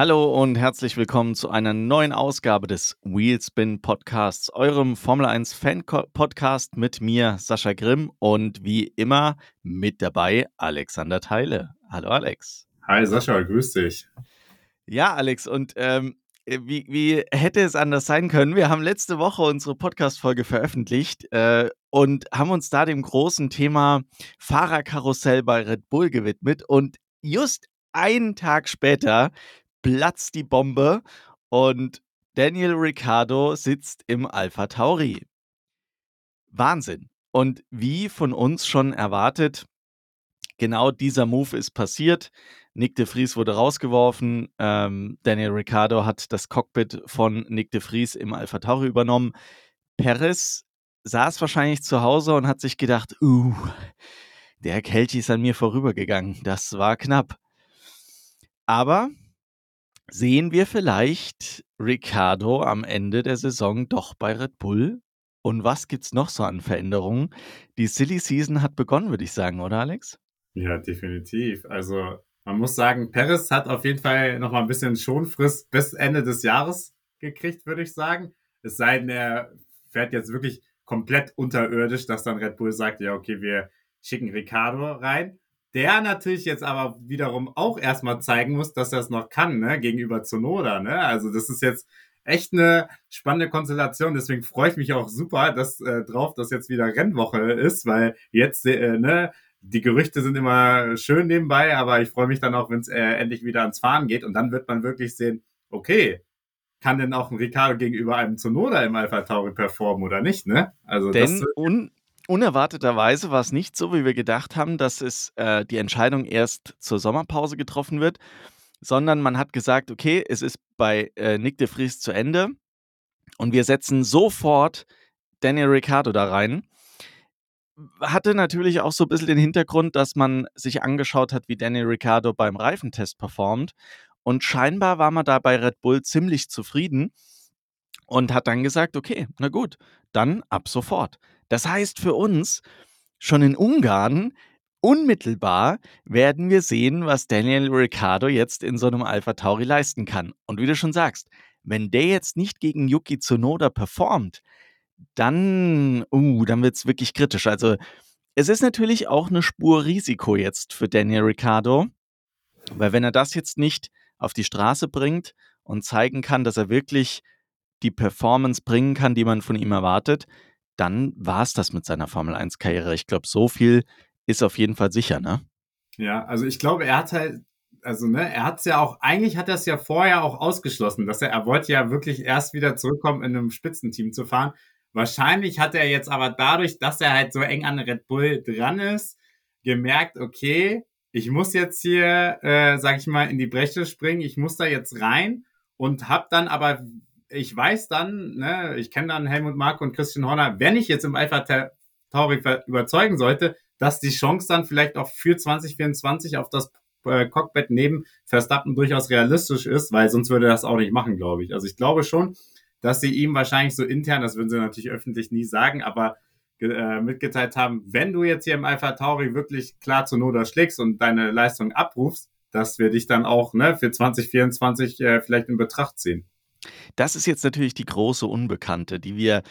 Hallo und herzlich willkommen zu einer neuen Ausgabe des Wheelspin Podcasts, eurem Formel 1 Fan Podcast mit mir, Sascha Grimm und wie immer mit dabei Alexander Teile. Hallo Alex. Hi Sascha, grüß dich. Ja, Alex, und ähm, wie, wie hätte es anders sein können? Wir haben letzte Woche unsere Podcast-Folge veröffentlicht äh, und haben uns da dem großen Thema Fahrerkarussell bei Red Bull gewidmet. Und just einen Tag später platzt die Bombe und Daniel Ricciardo sitzt im Alpha Tauri. Wahnsinn. Und wie von uns schon erwartet, genau dieser Move ist passiert. Nick de Vries wurde rausgeworfen. Ähm, Daniel Ricciardo hat das Cockpit von Nick de Vries im Alpha Tauri übernommen. Perez saß wahrscheinlich zu Hause und hat sich gedacht, uh, der Kelty ist an mir vorübergegangen. Das war knapp. Aber Sehen wir vielleicht Ricardo am Ende der Saison doch bei Red Bull? Und was gibt's noch so an Veränderungen? Die Silly Season hat begonnen, würde ich sagen, oder Alex? Ja, definitiv. Also man muss sagen, Perez hat auf jeden Fall noch mal ein bisschen Schonfrist bis Ende des Jahres gekriegt, würde ich sagen. Es sei denn, er fährt jetzt wirklich komplett unterirdisch, dass dann Red Bull sagt, ja, okay, wir schicken Ricardo rein der natürlich jetzt aber wiederum auch erstmal zeigen muss, dass er es noch kann, ne, gegenüber Zunoda, ne? Also das ist jetzt echt eine spannende Konstellation. Deswegen freue ich mich auch super, dass äh, drauf, dass jetzt wieder Rennwoche ist, weil jetzt, äh, ne, die Gerüchte sind immer schön nebenbei, aber ich freue mich dann auch, wenn es äh, endlich wieder ans Fahren geht und dann wird man wirklich sehen, okay, kann denn auch ein Ricardo gegenüber einem Zunoda im Alpha Tauri performen oder nicht, ne? Also denn das, un Unerwarteterweise war es nicht so, wie wir gedacht haben, dass es äh, die Entscheidung erst zur Sommerpause getroffen wird, sondern man hat gesagt, okay, es ist bei äh, Nick de Vries zu Ende und wir setzen sofort Daniel Ricciardo da rein. Hatte natürlich auch so ein bisschen den Hintergrund, dass man sich angeschaut hat, wie Daniel Ricciardo beim Reifentest performt. Und scheinbar war man da bei Red Bull ziemlich zufrieden und hat dann gesagt, okay, na gut, dann ab sofort. Das heißt für uns, schon in Ungarn, unmittelbar werden wir sehen, was Daniel Ricciardo jetzt in so einem Alpha Tauri leisten kann. Und wie du schon sagst, wenn der jetzt nicht gegen Yuki Tsunoda performt, dann, uh, dann wird es wirklich kritisch. Also es ist natürlich auch eine Spur Risiko jetzt für Daniel Ricciardo, weil wenn er das jetzt nicht auf die Straße bringt und zeigen kann, dass er wirklich die Performance bringen kann, die man von ihm erwartet, dann war es das mit seiner Formel 1-Karriere. Ich glaube, so viel ist auf jeden Fall sicher, ne? Ja, also ich glaube, er hat halt, also ne, er hat es ja auch, eigentlich hat er es ja vorher auch ausgeschlossen, dass er, er wollte ja wirklich erst wieder zurückkommen, in einem Spitzenteam zu fahren. Wahrscheinlich hat er jetzt aber dadurch, dass er halt so eng an Red Bull dran ist, gemerkt, okay, ich muss jetzt hier, äh, sag ich mal, in die Breche springen, ich muss da jetzt rein und habe dann aber ich weiß dann, ne, ich kenne dann Helmut Marko und Christian Horner, wenn ich jetzt im Alpha Tauri überzeugen sollte, dass die Chance dann vielleicht auch für 2024 auf das äh, Cockpit neben Verstappen durchaus realistisch ist, weil sonst würde er das auch nicht machen, glaube ich. Also ich glaube schon, dass sie ihm wahrscheinlich so intern, das würden sie natürlich öffentlich nie sagen, aber äh, mitgeteilt haben, wenn du jetzt hier im Alpha Tauri wirklich klar zu Noda schlägst und deine Leistung abrufst, dass wir dich dann auch ne, für 2024 äh, vielleicht in Betracht ziehen. Das ist jetzt natürlich die große Unbekannte, die wir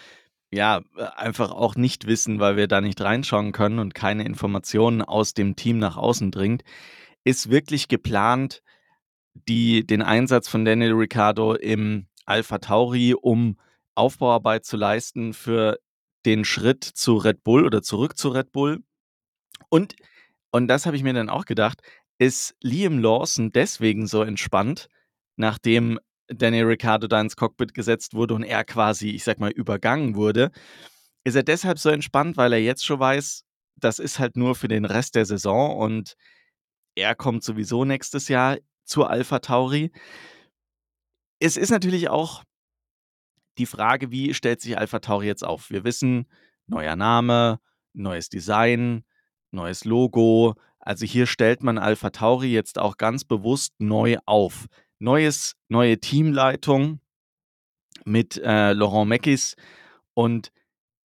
ja äh, einfach auch nicht wissen, weil wir da nicht reinschauen können und keine Informationen aus dem Team nach außen dringt. Ist wirklich geplant, die, den Einsatz von Daniel Ricciardo im Alpha Tauri, um Aufbauarbeit zu leisten für den Schritt zu Red Bull oder zurück zu Red Bull. Und, und das habe ich mir dann auch gedacht, ist Liam Lawson deswegen so entspannt, nachdem Daniel Ricciardo da ins Cockpit gesetzt wurde und er quasi, ich sag mal, übergangen wurde, ist er deshalb so entspannt, weil er jetzt schon weiß, das ist halt nur für den Rest der Saison und er kommt sowieso nächstes Jahr zur Alpha Tauri. Es ist natürlich auch die Frage, wie stellt sich Alpha Tauri jetzt auf? Wir wissen, neuer Name, neues Design, neues Logo. Also hier stellt man Alpha Tauri jetzt auch ganz bewusst neu auf neues, neue Teamleitung mit äh, Laurent Meckis. Und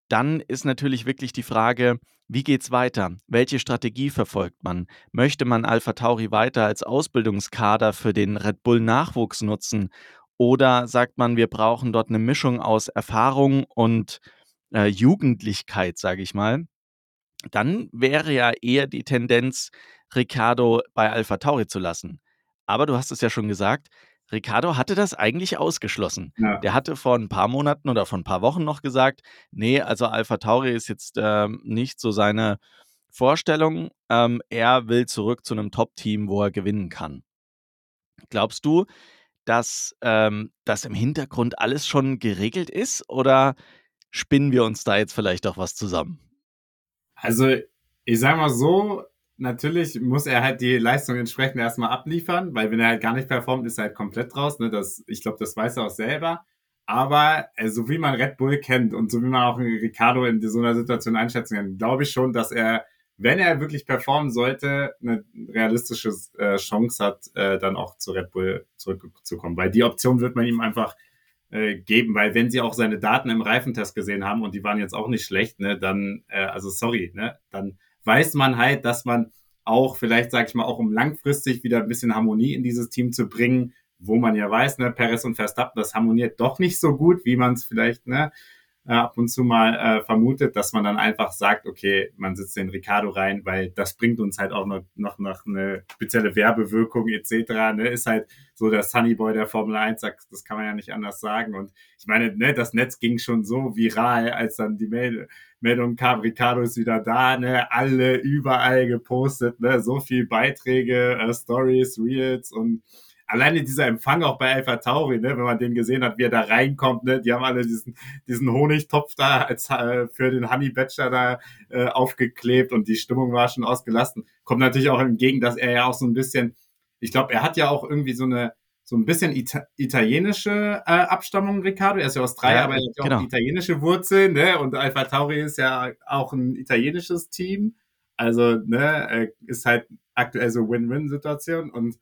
dann ist natürlich wirklich die Frage, Wie geht's weiter? Welche Strategie verfolgt man? Möchte man Alpha Tauri weiter als Ausbildungskader für den Red Bull Nachwuchs nutzen? Oder sagt man, wir brauchen dort eine Mischung aus Erfahrung und äh, Jugendlichkeit, sage ich mal? Dann wäre ja eher die Tendenz, Ricardo bei Alpha Tauri zu lassen. Aber du hast es ja schon gesagt, Ricardo hatte das eigentlich ausgeschlossen. Ja. Der hatte vor ein paar Monaten oder vor ein paar Wochen noch gesagt, nee, also Alpha Tauri ist jetzt ähm, nicht so seine Vorstellung. Ähm, er will zurück zu einem Top-Team, wo er gewinnen kann. Glaubst du, dass ähm, das im Hintergrund alles schon geregelt ist oder spinnen wir uns da jetzt vielleicht auch was zusammen? Also, ich sag mal so, natürlich muss er halt die Leistung entsprechend erstmal abliefern, weil wenn er halt gar nicht performt, ist er halt komplett raus. Ne? Das, ich glaube, das weiß er auch selber. Aber äh, so wie man Red Bull kennt und so wie man auch Ricardo in so einer Situation einschätzen kann, glaube ich schon, dass er, wenn er wirklich performen sollte, eine realistische äh, Chance hat, äh, dann auch zu Red Bull zurückzukommen. Weil die Option wird man ihm einfach äh, geben, weil wenn sie auch seine Daten im Reifentest gesehen haben und die waren jetzt auch nicht schlecht, ne, dann, äh, also sorry, ne, dann weiß man halt, dass man auch vielleicht, sag ich mal, auch um langfristig wieder ein bisschen Harmonie in dieses Team zu bringen, wo man ja weiß, ne, Perez und Verstappen, das harmoniert doch nicht so gut, wie man es vielleicht, ne, äh, ab und zu mal äh, vermutet, dass man dann einfach sagt, okay, man sitzt den Ricardo rein, weil das bringt uns halt auch noch, noch, noch eine spezielle Werbewirkung etc. Ne? Ist halt so der Sunnyboy der Formel 1, das kann man ja nicht anders sagen. Und ich meine, ne, das Netz ging schon so viral, als dann die Mail Meldung kam, Ricardo ist wieder da, ne, alle überall gepostet, ne, so viel Beiträge, äh, Stories, Reels und alleine dieser Empfang auch bei Alpha Tauri, ne, wenn man den gesehen hat, wie er da reinkommt, ne, die haben alle diesen, diesen Honigtopf da als äh, für den Honey Badger da äh, aufgeklebt und die Stimmung war schon ausgelassen. Kommt natürlich auch entgegen, dass er ja auch so ein bisschen, ich glaube, er hat ja auch irgendwie so eine so ein bisschen Ita italienische äh, Abstammung, Riccardo. Er ist ja aus drei, ja, aber er hat ja genau. auch italienische Wurzeln, ne? Und Alpha Tauri ist ja auch ein italienisches Team. Also, ne, ist halt aktuell so Win-Win-Situation. Und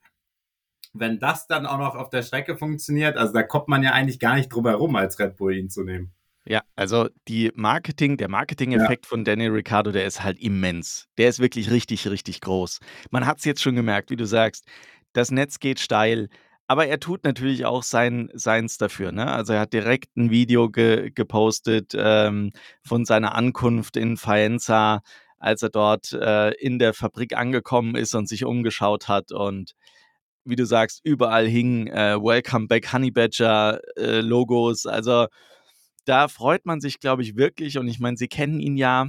wenn das dann auch noch auf der Strecke funktioniert, also da kommt man ja eigentlich gar nicht drüber herum, als Red Bull ihn zu nehmen. Ja, also die Marketing, der Marketing-Effekt ja. von Daniel Ricciardo, der ist halt immens. Der ist wirklich richtig, richtig groß. Man hat es jetzt schon gemerkt, wie du sagst, das Netz geht steil, aber er tut natürlich auch sein, seins dafür. Ne? Also er hat direkt ein Video ge, gepostet ähm, von seiner Ankunft in Faenza, als er dort äh, in der Fabrik angekommen ist und sich umgeschaut hat und wie du sagst, überall hingen äh, Welcome Back Honey Badger äh, Logos. Also da freut man sich, glaube ich, wirklich. Und ich meine, Sie kennen ihn ja.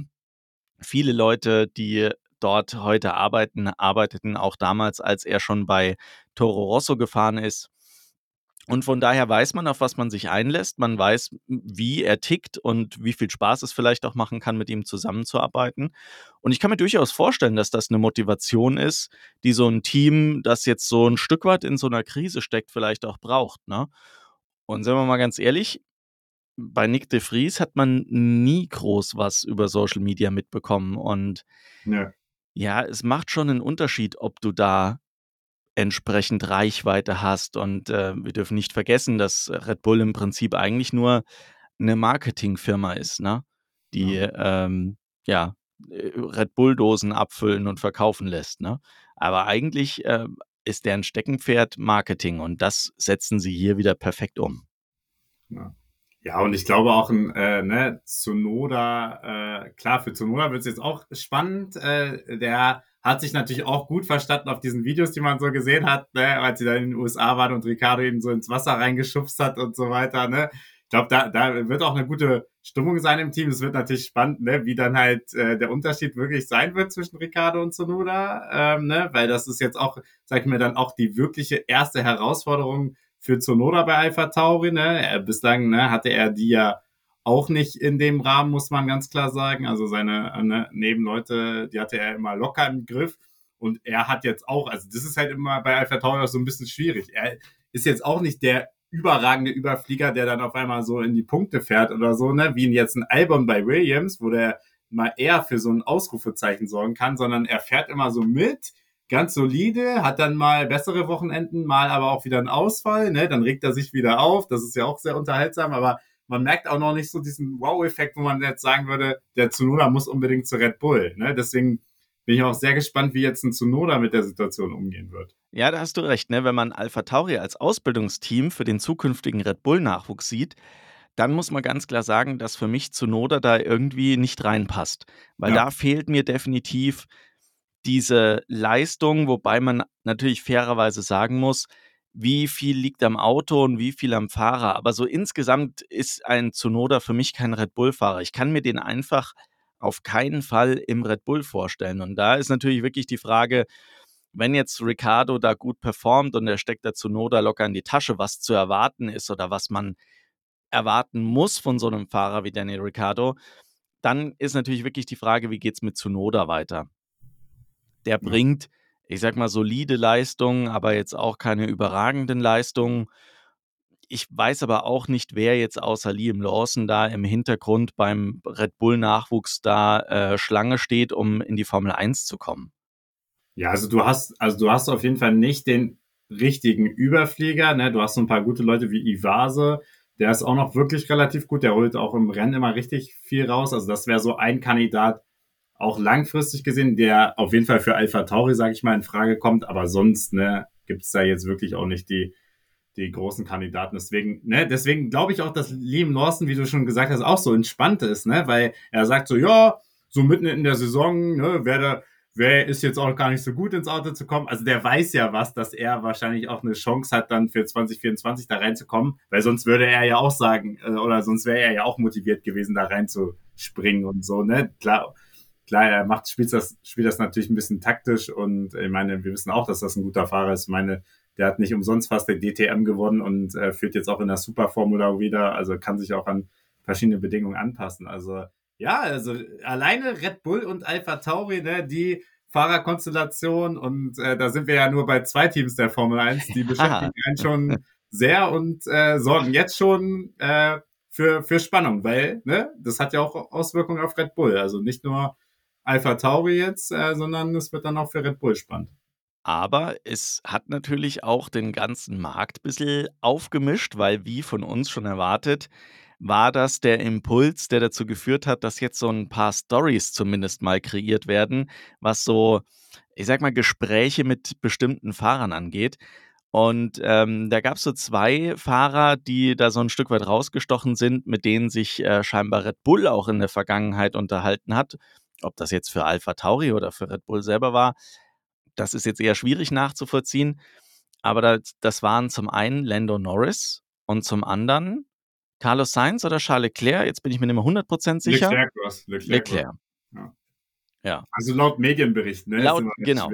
Viele Leute, die dort heute arbeiten, arbeiteten auch damals, als er schon bei Toro Rosso gefahren ist. Und von daher weiß man, auf was man sich einlässt. Man weiß, wie er tickt und wie viel Spaß es vielleicht auch machen kann, mit ihm zusammenzuarbeiten. Und ich kann mir durchaus vorstellen, dass das eine Motivation ist, die so ein Team, das jetzt so ein Stück weit in so einer Krise steckt, vielleicht auch braucht. Ne? Und sagen wir mal ganz ehrlich, bei Nick de Vries hat man nie groß was über Social Media mitbekommen. Und ja, ja es macht schon einen Unterschied, ob du da entsprechend Reichweite hast. Und äh, wir dürfen nicht vergessen, dass Red Bull im Prinzip eigentlich nur eine Marketingfirma ist, ne? die ja, ähm, ja äh, Red Bull-Dosen abfüllen und verkaufen lässt. Ne? Aber eigentlich äh, ist deren Steckenpferd Marketing und das setzen sie hier wieder perfekt um. Ja. Ja, und ich glaube auch ein äh, ne, Zunoda, äh, klar, für Zunoda wird es jetzt auch spannend. Äh, der hat sich natürlich auch gut verstanden auf diesen Videos, die man so gesehen hat, ne, als sie da in den USA waren und Ricardo ihn so ins Wasser reingeschubst hat und so weiter. Ne. Ich glaube, da, da wird auch eine gute Stimmung sein im Team. Es wird natürlich spannend, ne, wie dann halt äh, der Unterschied wirklich sein wird zwischen Ricardo und Sonoda, ähm, ne, weil das ist jetzt auch, sag ich mir, dann auch die wirkliche erste Herausforderung für Sonoda bei Alpha Tauri. Ne. Bislang ne, hatte er die ja auch nicht in dem Rahmen, muss man ganz klar sagen. Also seine ne, Nebenleute, die hatte er immer locker im Griff. Und er hat jetzt auch, also das ist halt immer bei Alpha Tauri so ein bisschen schwierig. Er ist jetzt auch nicht der überragende Überflieger, der dann auf einmal so in die Punkte fährt oder so, ne, wie jetzt ein Album bei Williams, wo der mal eher für so ein Ausrufezeichen sorgen kann, sondern er fährt immer so mit, ganz solide, hat dann mal bessere Wochenenden, mal aber auch wieder einen Ausfall, ne, dann regt er sich wieder auf, das ist ja auch sehr unterhaltsam, aber man merkt auch noch nicht so diesen Wow-Effekt, wo man jetzt sagen würde, der Tsunoda muss unbedingt zu Red Bull. Ne? Deswegen bin ich auch sehr gespannt, wie jetzt ein Tsunoda mit der Situation umgehen wird. Ja, da hast du recht. Ne? Wenn man Alpha Tauri als Ausbildungsteam für den zukünftigen Red Bull-Nachwuchs sieht, dann muss man ganz klar sagen, dass für mich Tsunoda da irgendwie nicht reinpasst. Weil ja. da fehlt mir definitiv diese Leistung, wobei man natürlich fairerweise sagen muss, wie viel liegt am Auto und wie viel am Fahrer. Aber so insgesamt ist ein Tsunoda für mich kein Red Bull-Fahrer. Ich kann mir den einfach auf keinen Fall im Red Bull vorstellen. Und da ist natürlich wirklich die Frage, wenn jetzt Ricardo da gut performt und er steckt der Tsunoda locker in die Tasche, was zu erwarten ist oder was man erwarten muss von so einem Fahrer wie Daniel Ricciardo, dann ist natürlich wirklich die Frage, wie geht es mit Tsunoda weiter? Der bringt, ich sag mal, solide Leistungen, aber jetzt auch keine überragenden Leistungen. Ich weiß aber auch nicht, wer jetzt außer Liam Lawson da im Hintergrund beim Red Bull-Nachwuchs da äh, Schlange steht, um in die Formel 1 zu kommen. Ja, also du hast, also du hast auf jeden Fall nicht den richtigen Überflieger. Ne? Du hast so ein paar gute Leute wie Ivase, der ist auch noch wirklich relativ gut. Der holt auch im Rennen immer richtig viel raus. Also das wäre so ein Kandidat, auch langfristig gesehen, der auf jeden Fall für Alpha Tauri, sage ich mal, in Frage kommt. Aber sonst ne, gibt es da jetzt wirklich auch nicht die, die großen Kandidaten. Deswegen, ne, deswegen glaube ich auch, dass Liam Lawson, wie du schon gesagt hast, auch so entspannt ist, ne? Weil er sagt so, ja, so mitten in der Saison, ne, wäre da wer ist jetzt auch gar nicht so gut ins Auto zu kommen. Also der weiß ja was, dass er wahrscheinlich auch eine Chance hat, dann für 2024 da reinzukommen, weil sonst würde er ja auch sagen, äh, oder sonst wäre er ja auch motiviert gewesen, da reinzuspringen und so, ne? Klar, klar, er macht, spielt das, spielt das natürlich ein bisschen taktisch und ich meine, wir wissen auch, dass das ein guter Fahrer ist. Ich meine, der hat nicht umsonst fast der DTM gewonnen und äh, führt jetzt auch in der Superformula wieder, also kann sich auch an verschiedene Bedingungen anpassen. Also ja, also alleine Red Bull und Alpha Tauri, ne, die Fahrerkonstellation und äh, da sind wir ja nur bei zwei Teams der Formel 1, die beschäftigen einen schon sehr und äh, sorgen jetzt schon äh, für, für Spannung, weil ne, das hat ja auch Auswirkungen auf Red Bull. Also nicht nur Alpha Tauri jetzt, äh, sondern es wird dann auch für Red Bull spannend. Aber es hat natürlich auch den ganzen Markt ein bisschen aufgemischt, weil wie von uns schon erwartet, war das der Impuls, der dazu geführt hat, dass jetzt so ein paar Stories zumindest mal kreiert werden, was so, ich sag mal, Gespräche mit bestimmten Fahrern angeht. Und ähm, da gab es so zwei Fahrer, die da so ein Stück weit rausgestochen sind, mit denen sich äh, scheinbar Red Bull auch in der Vergangenheit unterhalten hat. Ob das jetzt für Alpha Tauri oder für Red Bull selber war, das ist jetzt eher schwierig nachzuvollziehen. Aber das, das waren zum einen Lando Norris und zum anderen Carlos Sainz oder Charles Leclerc? Jetzt bin ich mir nicht mehr 100% sicher. Leclerc was. Leclerc. Leclerc. Ja. ja. Also laut Medienberichten, ne? Laut, genau.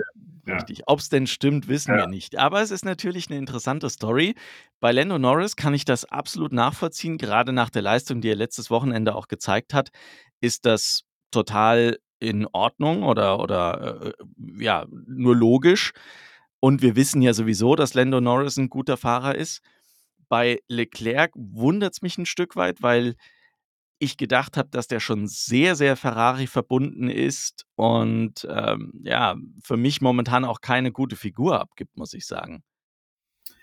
Ja. Richtig. Ob es denn stimmt, wissen ja. wir nicht. Aber es ist natürlich eine interessante Story. Bei Lando Norris kann ich das absolut nachvollziehen. Gerade nach der Leistung, die er letztes Wochenende auch gezeigt hat, ist das total in Ordnung oder, oder äh, ja, nur logisch. Und wir wissen ja sowieso, dass Lando Norris ein guter Fahrer ist. Bei Leclerc wundert es mich ein Stück weit, weil ich gedacht habe, dass der schon sehr, sehr Ferrari verbunden ist und ähm, ja, für mich momentan auch keine gute Figur abgibt, muss ich sagen.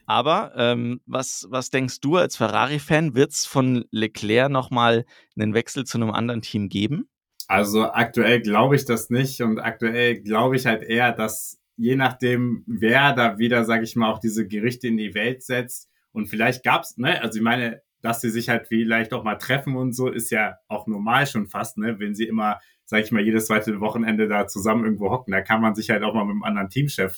Aber ähm, was, was denkst du als Ferrari-Fan? Wird es von Leclerc nochmal einen Wechsel zu einem anderen Team geben? Also aktuell glaube ich das nicht und aktuell glaube ich halt eher, dass je nachdem, wer da wieder, sage ich mal, auch diese Gerichte in die Welt setzt, und vielleicht gab's, ne, also ich meine, dass sie sich halt vielleicht auch mal treffen und so, ist ja auch normal schon fast, ne, wenn sie immer, sag ich mal, jedes zweite Wochenende da zusammen irgendwo hocken, da kann man sich halt auch mal mit einem anderen Teamchef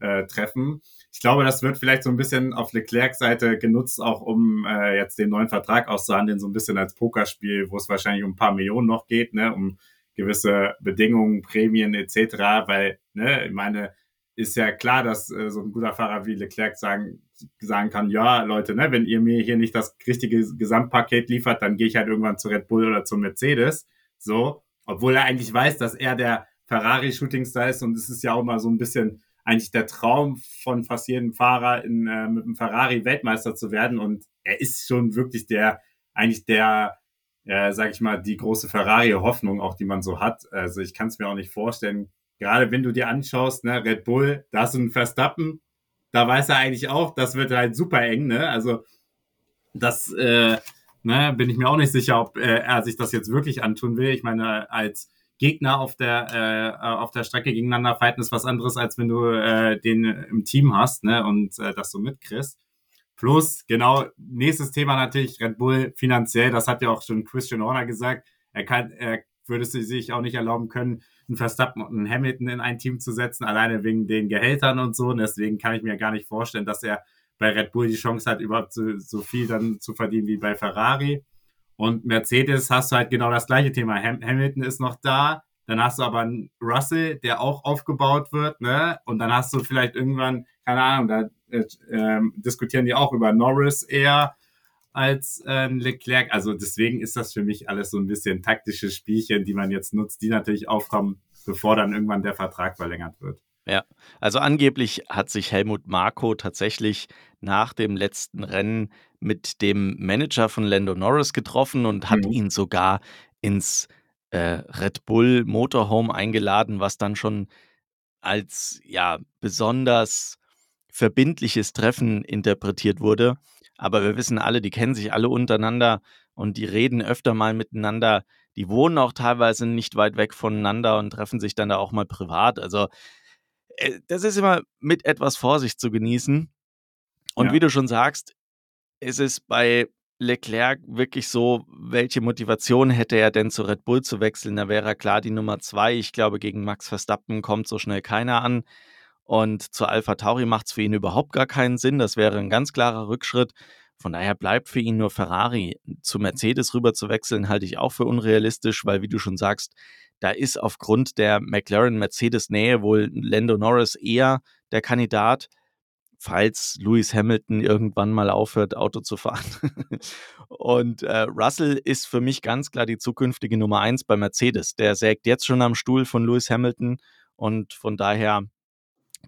äh, treffen. Ich glaube, das wird vielleicht so ein bisschen auf Leclercs Seite genutzt, auch um äh, jetzt den neuen Vertrag auszuhandeln, so ein bisschen als Pokerspiel, wo es wahrscheinlich um ein paar Millionen noch geht, ne, um gewisse Bedingungen, Prämien etc., weil, ne, ich meine, ist ja klar, dass äh, so ein guter Fahrer wie Leclerc sagen, sagen kann, ja, Leute, ne, wenn ihr mir hier nicht das richtige Gesamtpaket liefert, dann gehe ich halt irgendwann zu Red Bull oder zu Mercedes. So, obwohl er eigentlich weiß, dass er der Ferrari-Shooting-Star ist und es ist ja auch mal so ein bisschen eigentlich der Traum von fast jedem Fahrer, in, äh, mit einem Ferrari Weltmeister zu werden und er ist schon wirklich der, eigentlich der, äh, sag ich mal, die große Ferrari-Hoffnung auch, die man so hat. Also ich kann es mir auch nicht vorstellen, gerade wenn du dir anschaust, ne, Red Bull, da hast du einen Verstappen, da weiß er eigentlich auch, das wird halt super eng, ne? Also das, äh, ne, bin ich mir auch nicht sicher, ob äh, er sich das jetzt wirklich antun will. Ich meine, als Gegner auf der, äh, auf der Strecke gegeneinander fighten ist was anderes, als wenn du äh, den im Team hast ne, und äh, das so mitkriegst. Plus, genau, nächstes Thema natürlich Red Bull finanziell, das hat ja auch schon Christian Horner gesagt. Er kann, er würde sich auch nicht erlauben können, einen Verstappen und einen Hamilton in ein Team zu setzen, alleine wegen den Gehältern und so. Und deswegen kann ich mir gar nicht vorstellen, dass er bei Red Bull die Chance hat, überhaupt so, so viel dann zu verdienen wie bei Ferrari. Und Mercedes hast du halt genau das gleiche Thema. Ham Hamilton ist noch da, dann hast du aber einen Russell, der auch aufgebaut wird, ne? Und dann hast du vielleicht irgendwann, keine Ahnung, da äh, äh, diskutieren die auch über Norris eher als äh, Leclerc. Also deswegen ist das für mich alles so ein bisschen taktische Spielchen, die man jetzt nutzt, die natürlich aufkommen, bevor dann irgendwann der Vertrag verlängert wird. Ja, also angeblich hat sich Helmut Marko tatsächlich nach dem letzten Rennen mit dem Manager von Lando Norris getroffen und hat mhm. ihn sogar ins äh, Red Bull Motorhome eingeladen, was dann schon als ja besonders verbindliches Treffen interpretiert wurde. Aber wir wissen alle, die kennen sich alle untereinander und die reden öfter mal miteinander. Die wohnen auch teilweise nicht weit weg voneinander und treffen sich dann da auch mal privat. Also das ist immer mit etwas Vorsicht zu genießen. Und ja. wie du schon sagst, ist es bei Leclerc wirklich so, welche Motivation hätte er denn zu Red Bull zu wechseln? Da wäre er klar die Nummer zwei. Ich glaube, gegen Max Verstappen kommt so schnell keiner an. Und zu Alpha Tauri macht es für ihn überhaupt gar keinen Sinn. Das wäre ein ganz klarer Rückschritt. Von daher bleibt für ihn nur Ferrari. Zu Mercedes rüber zu wechseln, halte ich auch für unrealistisch, weil, wie du schon sagst, da ist aufgrund der McLaren-Mercedes-Nähe wohl Lando Norris eher der Kandidat, falls Lewis Hamilton irgendwann mal aufhört, Auto zu fahren. Und äh, Russell ist für mich ganz klar die zukünftige Nummer eins bei Mercedes. Der sägt jetzt schon am Stuhl von Lewis Hamilton und von daher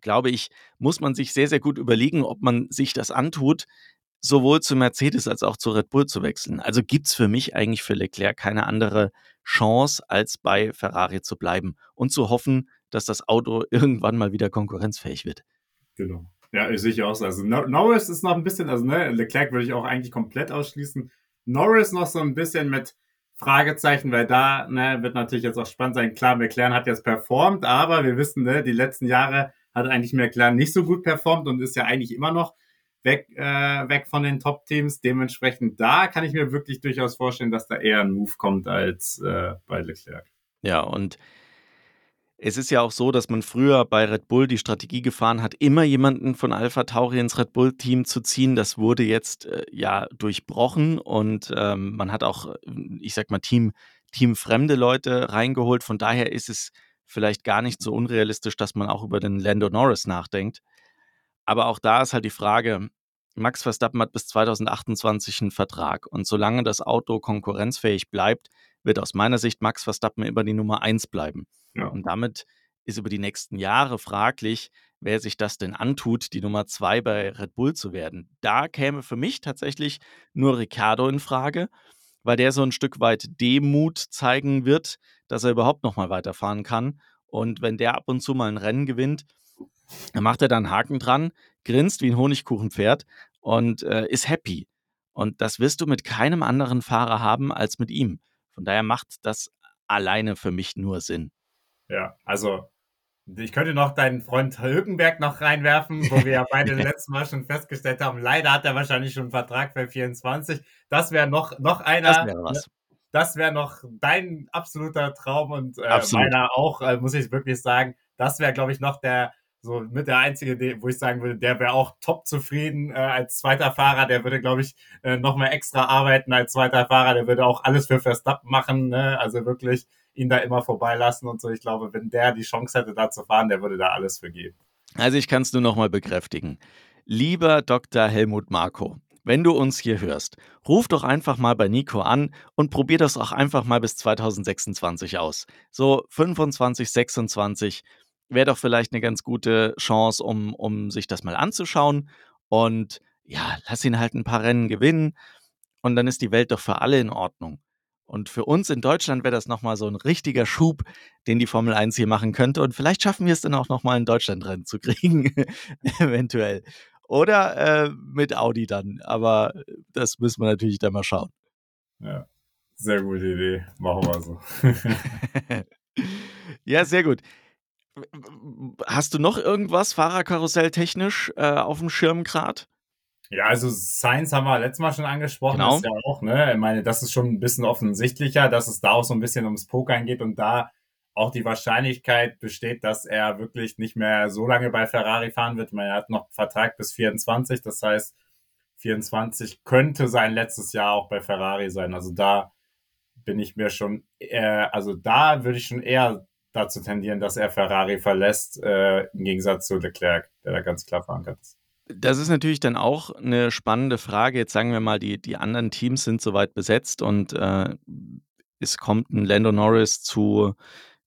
glaube ich, muss man sich sehr, sehr gut überlegen, ob man sich das antut, sowohl zu Mercedes als auch zu Red Bull zu wechseln. Also gibt es für mich eigentlich für Leclerc keine andere Chance, als bei Ferrari zu bleiben und zu hoffen, dass das Auto irgendwann mal wieder konkurrenzfähig wird. Genau. Ja, ich sehe auch so. Also Norris ist noch ein bisschen, also ne, Leclerc würde ich auch eigentlich komplett ausschließen. Norris noch so ein bisschen mit Fragezeichen, weil da ne, wird natürlich jetzt auch spannend sein. Klar, McLaren hat jetzt performt, aber wir wissen, ne, die letzten Jahre hat eigentlich McLaren nicht so gut performt und ist ja eigentlich immer noch weg, äh, weg von den Top-Teams. Dementsprechend da kann ich mir wirklich durchaus vorstellen, dass da eher ein Move kommt als äh, bei Leclerc. Ja, und es ist ja auch so, dass man früher bei Red Bull die Strategie gefahren hat, immer jemanden von Alpha Tauri ins Red Bull-Team zu ziehen. Das wurde jetzt äh, ja durchbrochen und ähm, man hat auch, ich sag mal, Team, teamfremde Leute reingeholt. Von daher ist es vielleicht gar nicht so unrealistisch, dass man auch über den Lando Norris nachdenkt. Aber auch da ist halt die Frage, Max Verstappen hat bis 2028 einen Vertrag und solange das Auto konkurrenzfähig bleibt, wird aus meiner Sicht Max Verstappen immer die Nummer eins bleiben. Ja. Und damit ist über die nächsten Jahre fraglich, wer sich das denn antut, die Nummer zwei bei Red Bull zu werden. Da käme für mich tatsächlich nur Ricardo in Frage, weil der so ein Stück weit Demut zeigen wird, dass er überhaupt noch mal weiterfahren kann. Und wenn der ab und zu mal ein Rennen gewinnt, dann macht er da einen Haken dran, grinst wie ein Honigkuchenpferd und äh, ist happy. Und das wirst du mit keinem anderen Fahrer haben als mit ihm. Von daher macht das alleine für mich nur Sinn. Ja, also ich könnte noch deinen Freund Hülkenberg noch reinwerfen, wo wir ja beide letztes Mal schon festgestellt haben, leider hat er wahrscheinlich schon einen Vertrag für 24. Das wäre noch, noch einer. Das wäre was. Das wäre noch dein absoluter Traum und äh, Absolut. meiner auch, äh, muss ich wirklich sagen. Das wäre, glaube ich, noch der, so mit der einzige, wo ich sagen würde, der wäre auch top zufrieden äh, als zweiter Fahrer. Der würde, glaube ich, äh, noch mal extra arbeiten als zweiter Fahrer. Der würde auch alles für Verstappen machen. Ne? Also wirklich ihn da immer vorbeilassen und so. Ich glaube, wenn der die Chance hätte, da zu fahren, der würde da alles für geben. Also ich kann es nur noch mal bekräftigen. Lieber Dr. Helmut Marko, wenn du uns hier hörst, ruf doch einfach mal bei Nico an und probier das auch einfach mal bis 2026 aus. So 25, 26 wäre doch vielleicht eine ganz gute Chance, um, um sich das mal anzuschauen. Und ja, lass ihn halt ein paar Rennen gewinnen und dann ist die Welt doch für alle in Ordnung. Und für uns in Deutschland wäre das nochmal so ein richtiger Schub, den die Formel 1 hier machen könnte. Und vielleicht schaffen wir es dann auch nochmal ein Deutschlandrennen zu kriegen, eventuell. Oder äh, mit Audi dann. Aber das müssen wir natürlich dann mal schauen. Ja, sehr gute Idee. Machen wir so. ja, sehr gut. Hast du noch irgendwas Fahrerkarussell technisch äh, auf dem Schirm gerade? Ja, also Science haben wir letztes Mal schon angesprochen, Genau. ist ja auch, ne? Ich meine, das ist schon ein bisschen offensichtlicher, dass es da auch so ein bisschen ums Pokern geht und da auch die Wahrscheinlichkeit besteht, dass er wirklich nicht mehr so lange bei Ferrari fahren wird. Ich meine, er hat noch Vertrag bis 24, das heißt, 24 könnte sein letztes Jahr auch bei Ferrari sein. Also da bin ich mir schon, eher, also da würde ich schon eher dazu tendieren, dass er Ferrari verlässt, äh, im Gegensatz zu Leclerc, der da ganz klar verankert ist. Das ist natürlich dann auch eine spannende Frage. Jetzt sagen wir mal, die, die anderen Teams sind soweit besetzt und äh, es kommt ein Lando Norris zu,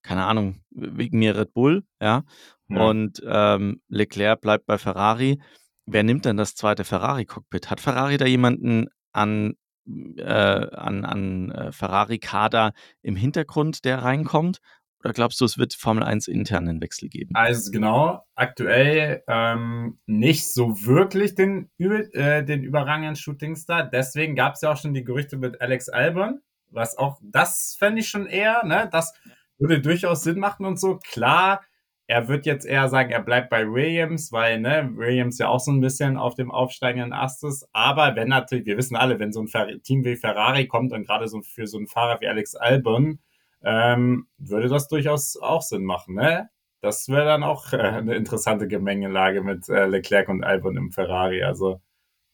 keine Ahnung, wegen mir Red Bull, ja. ja. Und ähm, Leclerc bleibt bei Ferrari. Wer nimmt denn das zweite Ferrari-Cockpit? Hat Ferrari da jemanden an, äh, an, an äh, Ferrari-Kader im Hintergrund, der reinkommt? Oder glaubst du, es wird Formel 1 intern einen Wechsel geben? Also genau, aktuell ähm, nicht so wirklich den, äh, den überragenden Shootingstar. Deswegen gab es ja auch schon die Gerüchte mit Alex Albon, was auch, das fände ich schon eher, ne? Das würde durchaus Sinn machen und so. Klar, er wird jetzt eher sagen, er bleibt bei Williams, weil ne, Williams ja auch so ein bisschen auf dem aufsteigenden Ast ist. Aber wenn natürlich, wir wissen alle, wenn so ein Team wie Ferrari kommt und gerade so für so einen Fahrer wie Alex Albon, ähm, würde das durchaus auch Sinn machen, ne? Das wäre dann auch äh, eine interessante Gemengelage mit äh, Leclerc und Albon im Ferrari. Also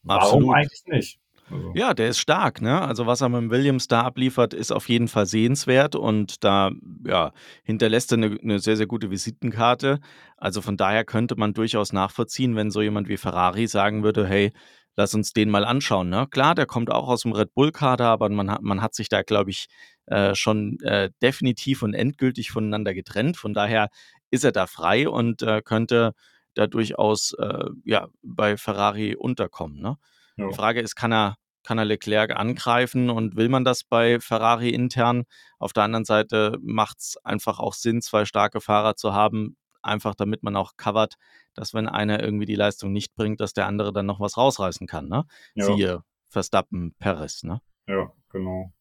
warum Absolut. eigentlich nicht? Also. Ja, der ist stark, ne? Also was er mit Williams da abliefert, ist auf jeden Fall sehenswert und da ja, hinterlässt er eine, eine, sehr, sehr gute Visitenkarte. Also von daher könnte man durchaus nachvollziehen, wenn so jemand wie Ferrari sagen würde, hey, lass uns den mal anschauen. Ne? Klar, der kommt auch aus dem Red Bull-Kader, aber man hat, man hat sich da, glaube ich, äh, schon äh, definitiv und endgültig voneinander getrennt. Von daher ist er da frei und äh, könnte da durchaus äh, ja, bei Ferrari unterkommen. Ne? Ja. Die Frage ist, kann er, kann er Leclerc angreifen und will man das bei Ferrari intern? Auf der anderen Seite macht es einfach auch Sinn, zwei starke Fahrer zu haben, einfach damit man auch covert, dass wenn einer irgendwie die Leistung nicht bringt, dass der andere dann noch was rausreißen kann. Ne? Ja. Siehe Verstappen, Perez. Ne? Ja, genau.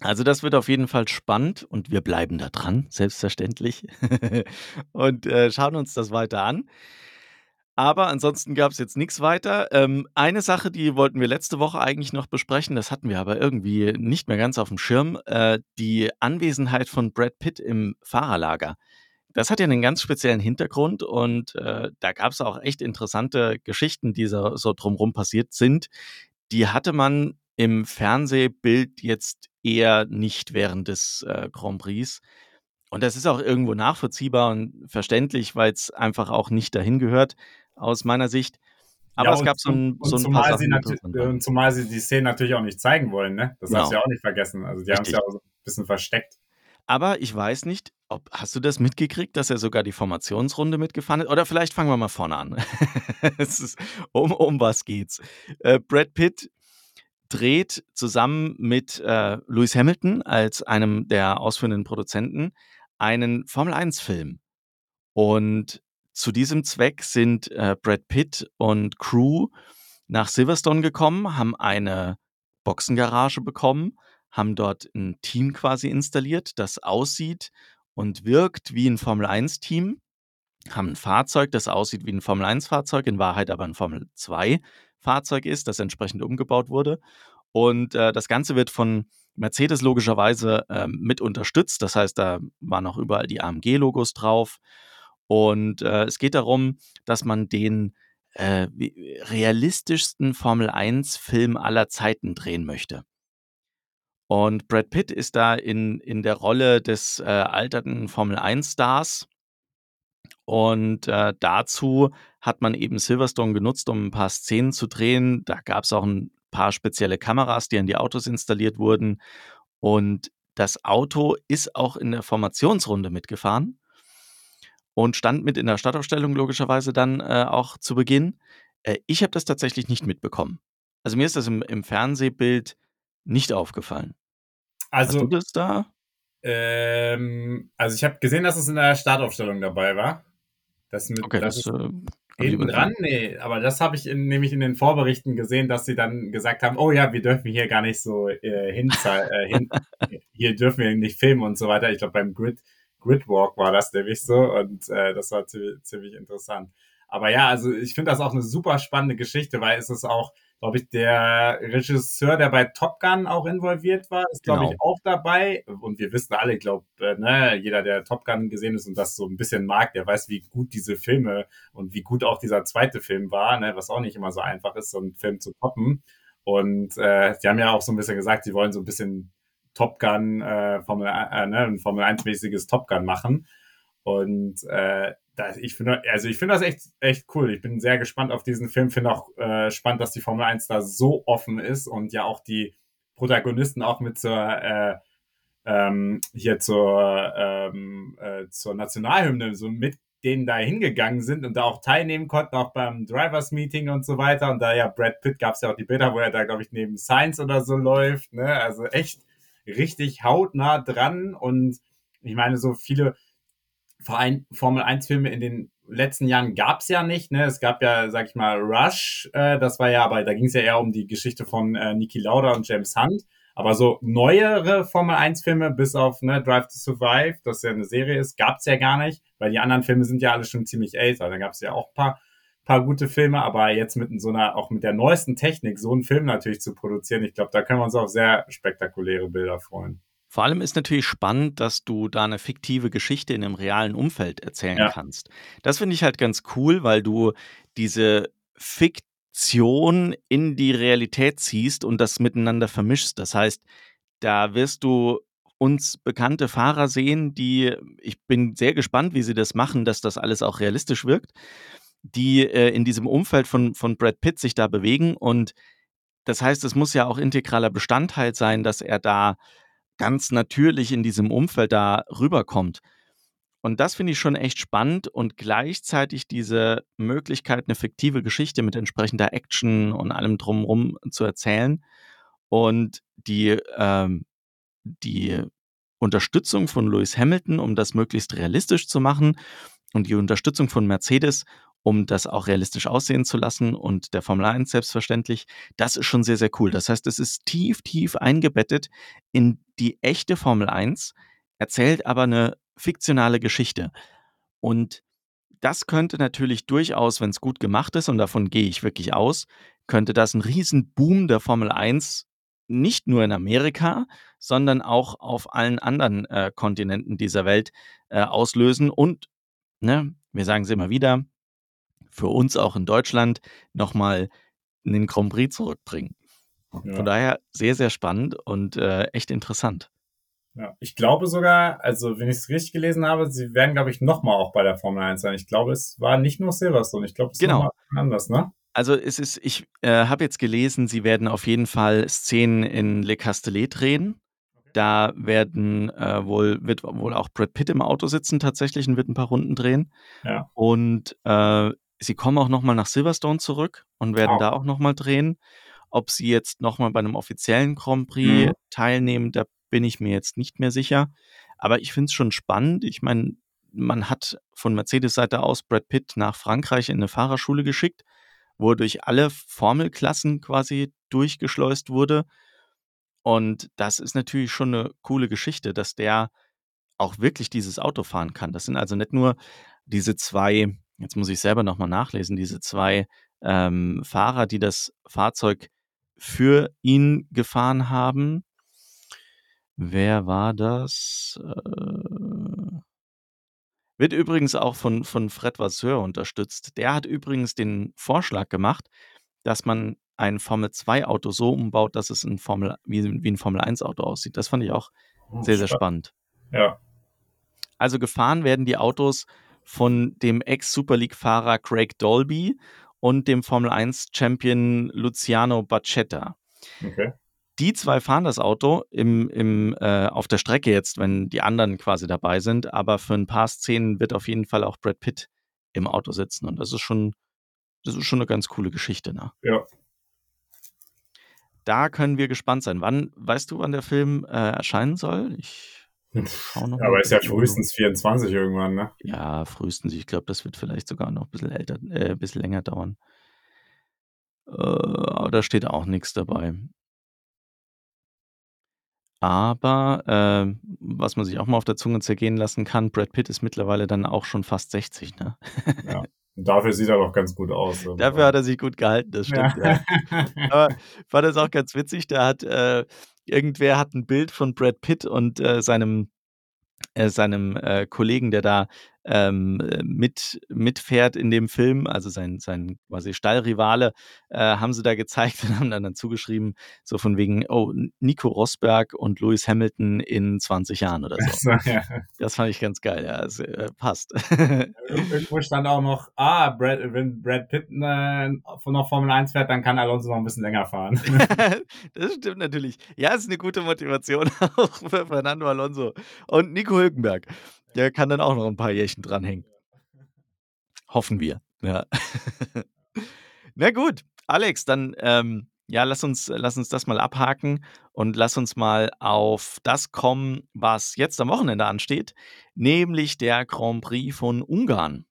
Also das wird auf jeden Fall spannend und wir bleiben da dran, selbstverständlich. und äh, schauen uns das weiter an. Aber ansonsten gab es jetzt nichts weiter. Ähm, eine Sache, die wollten wir letzte Woche eigentlich noch besprechen, das hatten wir aber irgendwie nicht mehr ganz auf dem Schirm, äh, die Anwesenheit von Brad Pitt im Fahrerlager. Das hat ja einen ganz speziellen Hintergrund und äh, da gab es auch echt interessante Geschichten, die so, so drumherum passiert sind. Die hatte man im Fernsehbild jetzt eher nicht während des äh, Grand Prix. Und das ist auch irgendwo nachvollziehbar und verständlich, weil es einfach auch nicht dahin gehört, aus meiner Sicht. Aber ja, es gab so ein, so ein paar Sachen. Sie und zumal sie die Szene natürlich auch nicht zeigen wollen, ne? Das genau. darfst du ja auch nicht vergessen. Also die haben es ja auch so ein bisschen versteckt. Aber ich weiß nicht, ob hast du das mitgekriegt, dass er sogar die Formationsrunde mitgefahren ist? Oder vielleicht fangen wir mal vorne an. ist, um, um was geht's? Äh, Brad Pitt dreht zusammen mit äh, Lewis Hamilton als einem der ausführenden Produzenten einen Formel-1-Film. Und zu diesem Zweck sind äh, Brad Pitt und Crew nach Silverstone gekommen, haben eine Boxengarage bekommen, haben dort ein Team quasi installiert, das aussieht und wirkt wie ein Formel-1-Team, haben ein Fahrzeug, das aussieht wie ein Formel-1-Fahrzeug, in Wahrheit aber ein Formel-2 Fahrzeug ist, das entsprechend umgebaut wurde. Und äh, das Ganze wird von Mercedes logischerweise äh, mit unterstützt. Das heißt, da waren auch überall die AMG-Logos drauf. Und äh, es geht darum, dass man den äh, realistischsten Formel-1-Film aller Zeiten drehen möchte. Und Brad Pitt ist da in, in der Rolle des äh, alternden Formel-1-Stars. Und äh, dazu hat man eben Silverstone genutzt, um ein paar Szenen zu drehen. Da gab es auch ein paar spezielle Kameras, die an die Autos installiert wurden. Und das Auto ist auch in der Formationsrunde mitgefahren und stand mit in der Stadtaufstellung logischerweise dann äh, auch zu Beginn. Äh, ich habe das tatsächlich nicht mitbekommen. Also mir ist das im, im Fernsehbild nicht aufgefallen. Also, Hast du das da? Ähm, also ich habe gesehen, dass es in der Startaufstellung dabei war. Das mit, okay, das, das ist, äh, Hinten dran? Nee, aber das habe ich in, nämlich in den Vorberichten gesehen, dass sie dann gesagt haben, oh ja, wir dürfen hier gar nicht so äh, hinzahlen, äh, hin, hier dürfen wir nicht filmen und so weiter. Ich glaube, beim Grid, Gridwalk war das nämlich so und äh, das war ziemlich, ziemlich interessant. Aber ja, also ich finde das auch eine super spannende Geschichte, weil es ist auch, glaube ich, der Regisseur, der bei Top Gun auch involviert war, ist, glaube genau. ich, auch dabei. Und wir wissen alle, ich glaube, äh, ne, jeder, der Top Gun gesehen ist und das so ein bisschen mag, der weiß, wie gut diese Filme und wie gut auch dieser zweite Film war, ne, was auch nicht immer so einfach ist, so einen Film zu toppen. Und äh, die haben ja auch so ein bisschen gesagt, sie wollen so ein bisschen Top Gun, äh, Formel, äh, ne, ein Formel 1-mäßiges Top Gun machen. Und äh, das, ich finde, also ich das echt, echt cool. Ich bin sehr gespannt auf diesen Film. Finde auch äh, spannend, dass die Formel 1 da so offen ist und ja auch die Protagonisten auch mit zur äh, ähm, hier zur ähm, äh, zur Nationalhymne so mit denen da hingegangen sind und da auch teilnehmen konnten, auch beim Drivers Meeting und so weiter. Und da ja Brad Pitt gab es ja auch die Bilder, wo er da, glaube ich, neben Science oder so läuft. Ne? Also echt richtig hautnah dran. Und ich meine, so viele Verein, Formel 1 Filme in den letzten Jahren gab es ja nicht. Ne? Es gab ja, sag ich mal, Rush, äh, das war ja, aber da ging es ja eher um die Geschichte von äh, Niki Lauda und James Hunt. Aber so neuere Formel 1 Filme, bis auf ne, Drive to Survive, das ja eine Serie ist, gab es ja gar nicht, weil die anderen Filme sind ja alle schon ziemlich älter. Da gab es ja auch ein paar, paar gute Filme, aber jetzt mit so einer, auch mit der neuesten Technik, so einen Film natürlich zu produzieren, ich glaube, da können wir uns auf sehr spektakuläre Bilder freuen. Vor allem ist natürlich spannend, dass du da eine fiktive Geschichte in einem realen Umfeld erzählen ja. kannst. Das finde ich halt ganz cool, weil du diese Fiktion in die Realität ziehst und das miteinander vermischst. Das heißt, da wirst du uns bekannte Fahrer sehen, die, ich bin sehr gespannt, wie sie das machen, dass das alles auch realistisch wirkt, die äh, in diesem Umfeld von, von Brad Pitt sich da bewegen. Und das heißt, es muss ja auch integraler Bestandteil sein, dass er da ganz natürlich in diesem Umfeld da rüberkommt. Und das finde ich schon echt spannend und gleichzeitig diese Möglichkeit, eine fiktive Geschichte mit entsprechender Action und allem drumherum zu erzählen. Und die, ähm, die Unterstützung von Lewis Hamilton, um das möglichst realistisch zu machen und die Unterstützung von Mercedes, um das auch realistisch aussehen zu lassen und der Formel 1 selbstverständlich, das ist schon sehr, sehr cool. Das heißt, es ist tief, tief eingebettet in die echte Formel 1, erzählt aber eine fiktionale Geschichte. Und das könnte natürlich durchaus, wenn es gut gemacht ist, und davon gehe ich wirklich aus, könnte das einen riesen Boom der Formel 1 nicht nur in Amerika, sondern auch auf allen anderen äh, Kontinenten dieser Welt äh, auslösen und, ne, wir sagen es immer wieder, für uns auch in Deutschland nochmal einen Grand Prix zurückbringen. Ja. Von daher sehr, sehr spannend und äh, echt interessant. Ja, ich glaube sogar, also wenn ich es richtig gelesen habe, sie werden, glaube ich, nochmal auch bei der Formel 1 sein. Ich glaube, es war nicht nur Silverstone, ich glaube, es genau. ist anders, ne? Also es ist, ich äh, habe jetzt gelesen, sie werden auf jeden Fall Szenen in Le Castellet drehen. Da werden äh, wohl, wird wohl auch Brad Pitt im Auto sitzen tatsächlich und wird ein paar Runden drehen. Ja. Und äh, Sie kommen auch nochmal nach Silverstone zurück und werden oh. da auch nochmal drehen. Ob sie jetzt nochmal bei einem offiziellen Grand Prix mhm. teilnehmen, da bin ich mir jetzt nicht mehr sicher. Aber ich finde es schon spannend. Ich meine, man hat von Mercedes-Seite aus Brad Pitt nach Frankreich in eine Fahrerschule geschickt, wo er durch alle Formelklassen quasi durchgeschleust wurde. Und das ist natürlich schon eine coole Geschichte, dass der auch wirklich dieses Auto fahren kann. Das sind also nicht nur diese zwei jetzt muss ich selber nochmal nachlesen, diese zwei ähm, Fahrer, die das Fahrzeug für ihn gefahren haben. Wer war das? Äh, wird übrigens auch von, von Fred Vasseur unterstützt. Der hat übrigens den Vorschlag gemacht, dass man ein Formel-2-Auto so umbaut, dass es ein Formel, wie, wie ein Formel-1-Auto aussieht. Das fand ich auch oh, sehr, sehr spannend. Ja. Also gefahren werden die Autos von dem Ex-Super League-Fahrer Craig Dolby und dem Formel 1-Champion Luciano Bacchetta. Okay. Die zwei fahren das Auto im, im, äh, auf der Strecke jetzt, wenn die anderen quasi dabei sind, aber für ein paar Szenen wird auf jeden Fall auch Brad Pitt im Auto sitzen und das ist schon, das ist schon eine ganz coole Geschichte. Ne? Ja. Da können wir gespannt sein. Wann, weißt du, wann der Film äh, erscheinen soll? Ich Aber ist ja frühestens 24 irgendwann, ne? Ja, frühestens. Ich glaube, das wird vielleicht sogar noch ein bisschen älter, äh, ein bisschen länger dauern. Äh, aber da steht auch nichts dabei. Aber, äh, was man sich auch mal auf der Zunge zergehen lassen kann, Brad Pitt ist mittlerweile dann auch schon fast 60, ne? Ja. dafür sieht er doch ganz gut aus. Dafür hat er sich gut gehalten, das stimmt, ja. ja. Aber fand das auch ganz witzig, da hat, äh, irgendwer hat ein Bild von Brad Pitt und, äh, seinem äh, seinem, äh, Kollegen, der da, ähm, mit mitfährt in dem Film, also sein sein quasi Stallrivale, äh, haben sie da gezeigt und haben dann dann zugeschrieben, so von wegen: „Oh, Nico Rosberg und Lewis Hamilton in 20 Jahren“ oder so. Ach so, ja. Das fand ich ganz geil, ja, es, äh, passt. Irgendwo stand auch noch: „Ah, Brad wenn Brad Pitt, äh, noch Formel 1 fährt, dann kann Alonso noch ein bisschen länger fahren.“ Das stimmt natürlich. Ja, ist eine gute Motivation auch für Fernando Alonso und Nico Hülkenberg. Der kann dann auch noch ein paar Jährchen dranhängen. Hoffen wir, ja. Na gut, Alex, dann, ähm, ja, lass uns lass uns das mal abhaken und lass uns mal auf das kommen, was jetzt am Wochenende ansteht, nämlich der Grand Prix von Ungarn.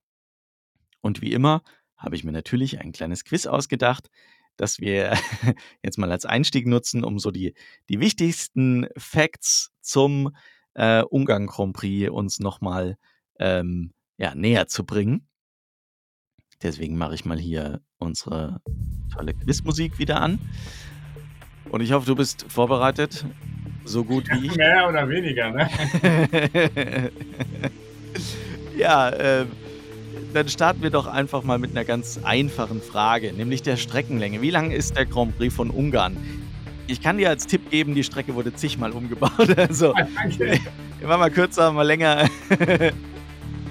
Und wie immer habe ich mir natürlich ein kleines Quiz ausgedacht, das wir jetzt mal als Einstieg nutzen, um so die die wichtigsten Facts zum, äh, Ungarn Grand Prix uns noch mal, ähm, ja, näher zu bringen. Deswegen mache ich mal hier unsere tolle Quizmusik wieder an. Und ich hoffe, du bist vorbereitet, so gut wie ich. Mehr oder weniger, ne? Ja, ähm, dann starten wir doch einfach mal mit einer ganz einfachen Frage, nämlich der Streckenlänge. Wie lang ist der Grand Prix von Ungarn? Ich kann dir als Tipp geben, die Strecke wurde zigmal umgebaut. Also, Danke. immer mal kürzer, mal länger.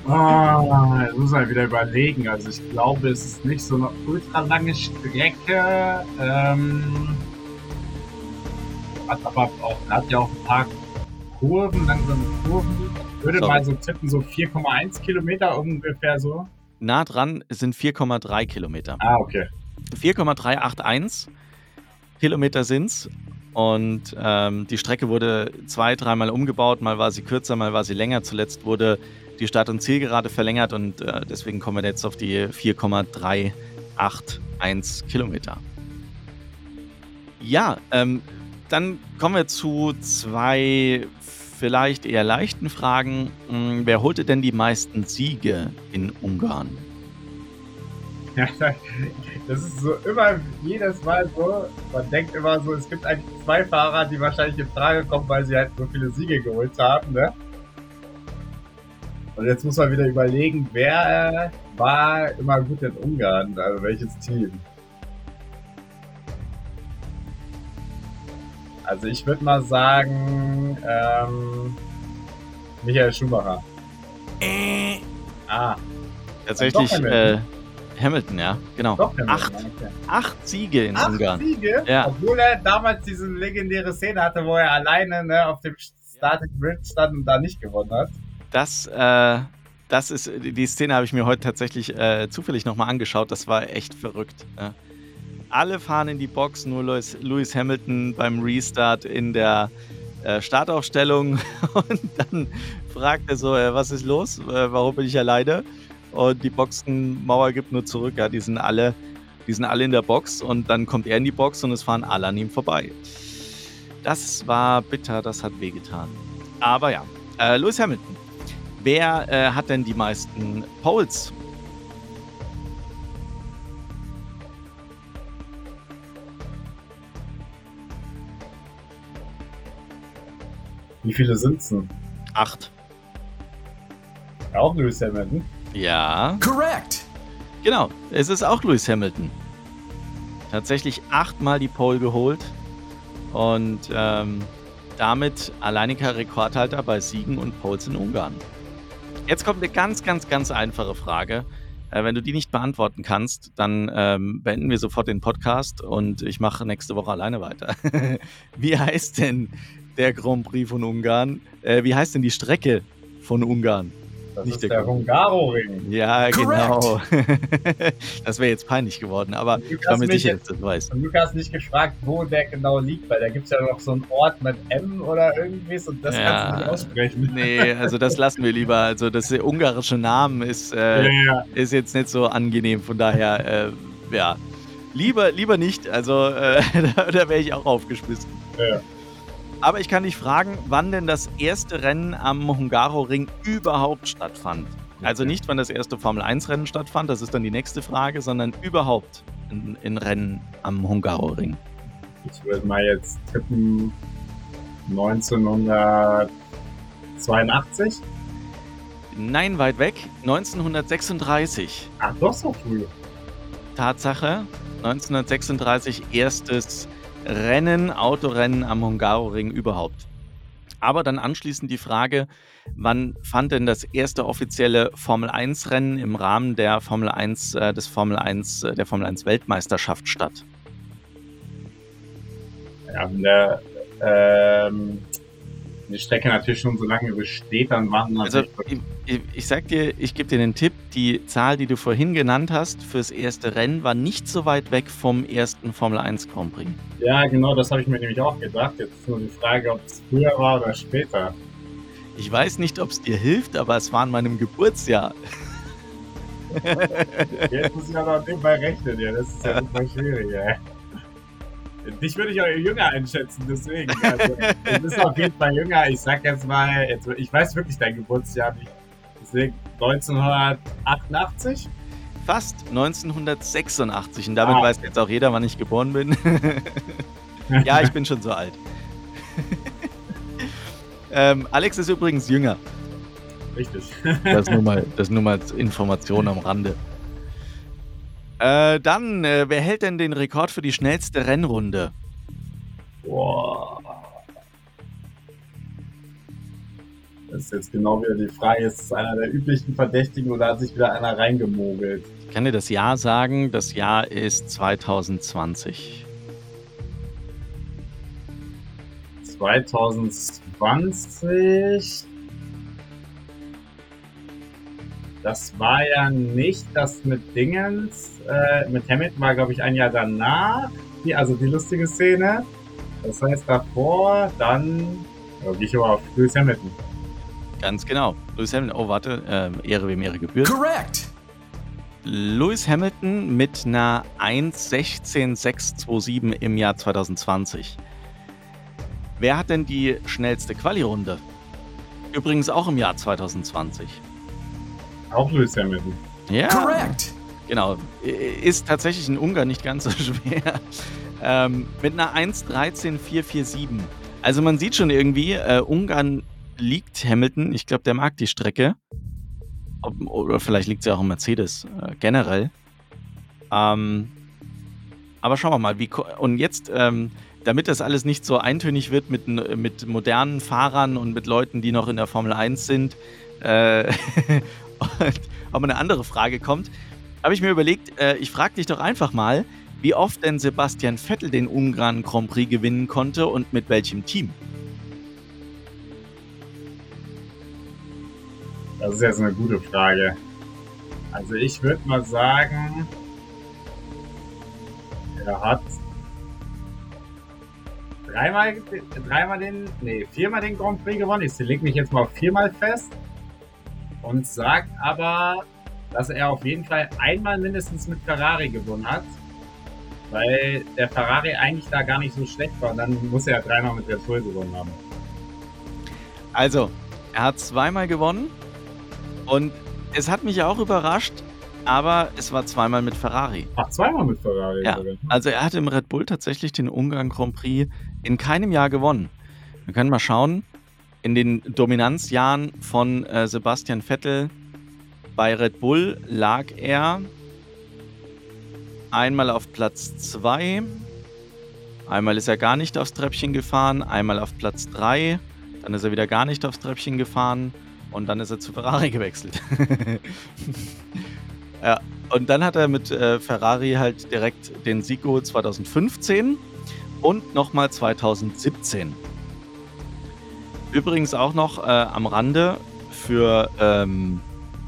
Ah, jetzt muss man wieder überlegen. Also ich glaube, es ist nicht so eine ultra lange Strecke. Ähm, hat aber auch, hat ja auch ein paar Kurven, langsame Kurven. Ich würde Sorry. mal so tippen, so 4,1 Kilometer ungefähr so. Nah dran sind 4,3 Kilometer. Ah, okay. 4,381 Kilometer sind's. Und ähm, die Strecke wurde zwei, dreimal umgebaut. Mal war sie kürzer, mal war sie länger. Zuletzt wurde die Start- und Zielgerade verlängert und äh, deswegen kommen wir jetzt auf die 4,381 Kilometer. Ja, ähm, dann kommen wir zu zwei vielleicht eher leichten Fragen. Hm, wer holte denn die meisten Siege in Ungarn? Ja, das ist so immer jedes Mal so. Man denkt immer so, es gibt eigentlich zwei Fahrer, die wahrscheinlich in Frage kommen, weil sie halt so viele Siege geholt haben, ne? Und jetzt muss man wieder überlegen, wer war immer gut in Ungarn, also welches Team. Also ich würde mal sagen, ähm, Michael Schumacher. Ah, Tatsächlich äh, Hamilton. Ja, genau. doch Hamilton, Acht, acht Siege in Acht Ungarn. Siege, Ja. obwohl er damals diese legendäre Szene hatte, wo er alleine ne, auf dem Starting Grid stand und da nicht gewonnen hat. Das, äh, das ist, die Szene habe ich mir heute tatsächlich äh, zufällig nochmal angeschaut. Das war echt verrückt. Ja. Alle fahren in die Box, nur Lewis, Lewis Hamilton beim Restart in der äh, Startaufstellung. Und dann fragt er so, äh, was ist los? Äh, warum bin ich alleine? Und die Boxenmauer gibt nur zurück. Ja, die sind alle, die sind alle in der Box und dann kommt er in die Box und es fahren alle an ihm vorbei. Das war bitter, das hat wehgetan. Aber ja, äh, Lewis Hamilton. Wer äh, hat denn die meisten Poles? Wie viele sind's denn? Acht. Auch Lewis Hamilton? Ja, Correct. genau. Es ist auch Lewis Hamilton. Tatsächlich achtmal die Pole geholt und ähm, damit alleiniger Rekordhalter bei Siegen und Poles in Ungarn. Jetzt kommt eine ganz, ganz, ganz einfache Frage. Äh, wenn du die nicht beantworten kannst, dann ähm, beenden wir sofort den Podcast und ich mache nächste Woche alleine weiter. wie heißt denn der Grand Prix von Ungarn? Äh, wie heißt denn die Strecke von Ungarn? Das Nicht ist der der. Hungaroring. Ja, Correct. genau. das wäre jetzt peinlich geworden, aber ich war mir mich sicher, jetzt- dass du das weißt. Und Lukas nicht gefragt, wo der genau liegt, weil da gibt es ja noch so einen Ort mit M oder irgendwas und das Ja. kannst du nicht aussprechen. Nee, also das lassen wir lieber. Also das ungarische Namen ist, äh, Ja, ist jetzt nicht so angenehm, von daher, äh, ja. Lieber, lieber nicht, also äh, da, da wäre ich auch aufgeschmissen. Ja. Aber ich kann dich fragen, wann denn das erste Rennen am Hungaroring überhaupt stattfand. Also nicht, wann das erste Formel-1-Rennen stattfand, das ist dann die nächste Frage, sondern überhaupt ein, ein Rennen am Hungaroring. Ich würde mal jetzt tippen 1982. Nein, weit weg, 1936. Ach, doch so früh. Tatsache, 1936 erstes Rennen, Autorennen am Hungaroring überhaupt. Aber dann anschließend die Frage, wann fand denn das erste offizielle Formel 1 Rennen im Rahmen der Formel 1 äh, des Formel 1 äh, der Formel 1 Weltmeisterschaft statt? Ja, der, ähm, die Strecke natürlich schon so lange besteht, dann waren Also ich, ich, sag dir, ich gebe dir den Tipp, die Zahl, die du vorhin genannt hast fürs erste Rennen, war nicht so weit weg vom ersten Formel 1 Grand Prix. Ja, genau, das habe ich mir nämlich auch gedacht. Jetzt ist nur die Frage, ob es früher war oder später. Ich weiß nicht, ob es dir hilft, aber es war an meinem Geburtsjahr. Jetzt muss ich aber noch nebenbei rechnen, ja. Das ist ja super schwierig, ja. Dich würde ich auch jünger einschätzen, deswegen. Also, du bist auf jeden Fall jünger. Ich sag jetzt mal, jetzt, ich weiß wirklich dein Geburtsjahr nicht. Deswegen 1988? Fast 1986 und damit Ah. weiß jetzt auch jeder, wann ich geboren bin. ja, ich bin schon so alt. ähm, Alex ist übrigens jünger. Richtig. Das nur mal, das nur mal als Information am Rande. Äh, dann, äh, wer hält denn den Rekord für die schnellste Rennrunde? Boah. Das ist jetzt genau wieder die Frage, ist es einer der üblichen Verdächtigen oder hat sich wieder einer reingemogelt? Ich kann dir das Jahr sagen. Das Jahr ist 2020. 2020. Das war ja nicht das mit Dingens. Äh, mit Hamilton war, glaube ich, ein Jahr danach. Die, also die lustige Szene. Das heißt davor, dann. Ja, gehe ich aber auf Lewis Hamilton. Ganz genau. Lewis Hamilton. Oh, warte. Ähm, Ehre wem Ehre gebührt. Correct. Lewis Hamilton mit einer 1.16.627 im Jahr 2020. Wer hat denn die schnellste Quali-Runde? Übrigens auch im Jahr 2020. Auch Lewis Hamilton. Ja, Correct. genau. Ist tatsächlich in Ungarn nicht ganz so schwer. Ähm, mit einer 1.13.447. Also man sieht schon irgendwie, äh, Ungarn liegt Hamilton. Ich glaube, der mag die Strecke. Ob, oder vielleicht liegt sie auch im Mercedes äh, generell. Ähm, aber schauen wir mal. Wie, und jetzt, ähm, damit das alles nicht so eintönig wird mit, mit modernen Fahrern und mit Leuten, die noch in der Formel 1 sind, äh, ob eine andere Frage kommt, habe ich mir überlegt, äh, ich frage dich doch einfach mal, wie oft denn Sebastian Vettel den Ungarn Grand Prix gewinnen konnte und mit welchem Team. Das ist jetzt eine gute Frage. Also ich würde mal sagen, er hat dreimal, dreimal den, nee, viermal den Grand Prix gewonnen. Ich lege mich jetzt mal viermal fest und sagt aber, dass er auf jeden Fall einmal mindestens mit Ferrari gewonnen hat, weil der Ferrari eigentlich da gar nicht so schlecht war. Und dann muss er ja dreimal mit Red Bull gewonnen haben. Also, er hat zweimal gewonnen und es hat mich auch überrascht, aber es war zweimal mit Ferrari. Ach, zweimal mit Ferrari. Ja. Also er hat im Red Bull tatsächlich den Ungarn Grand Prix in keinem Jahr gewonnen. Wir können mal schauen, in den Dominanzjahren von äh, Sebastian Vettel bei Red Bull lag er einmal auf Platz 2, einmal ist er gar nicht aufs Treppchen gefahren, einmal auf Platz 3, dann ist er wieder gar nicht aufs Treppchen gefahren und dann ist er zu Ferrari gewechselt. ja, und dann hat er mit äh, Ferrari halt direkt den Sieg geholt 2015 und nochmal 2017. Übrigens auch noch äh, am Rande, für, ähm,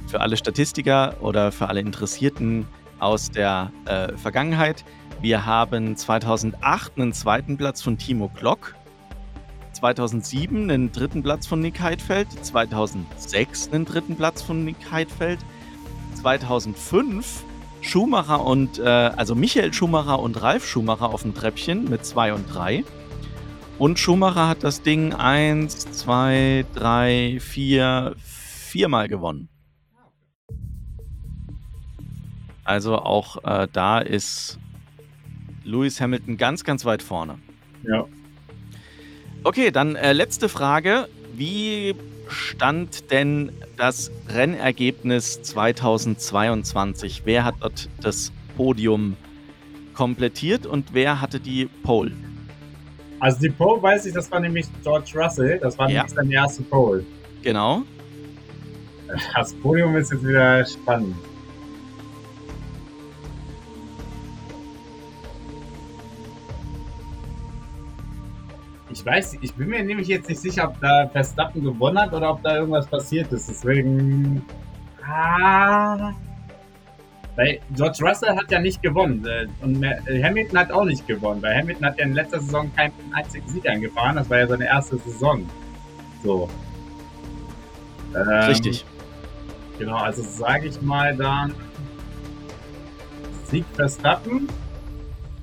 für alle Statistiker oder für alle Interessierten aus der äh, Vergangenheit. Wir haben 2008 einen zweiten Platz von Timo Glock, 2007 einen dritten Platz von Nick Heidfeld, 2006 einen dritten Platz von Nick Heidfeld, 2005 Schumacher und, äh, also Michael Schumacher und Ralf Schumacher auf dem Treppchen mit 2 und 3. Und Schumacher hat das Ding 1, 2, 3, 4, viermal gewonnen. Also auch äh, da ist Lewis Hamilton ganz, ganz weit vorne. Ja. Okay, dann äh, letzte Frage. Wie stand denn das Rennergebnis 2022? Wer hat dort das Podium komplettiert und wer hatte die Pole? Also die Pole weiß ich, das war nämlich George Russell. Das war Ja. nämlich sein erste Pole. Genau. Das Podium ist jetzt wieder spannend. Ich weiß, ich bin mir nämlich jetzt nicht sicher, ob da Verstappen gewonnen hat oder ob da irgendwas passiert ist. Deswegen. Ah. Weil George Russell hat ja nicht gewonnen. äh, Und äh, Hamilton hat auch nicht gewonnen. Weil Hamilton hat ja in letzter Saison keinen einzigen Sieg eingefahren. Das war ja seine erste Saison. So. Ähm, Richtig. Genau, also sage ich mal dann Sieg Verstappen.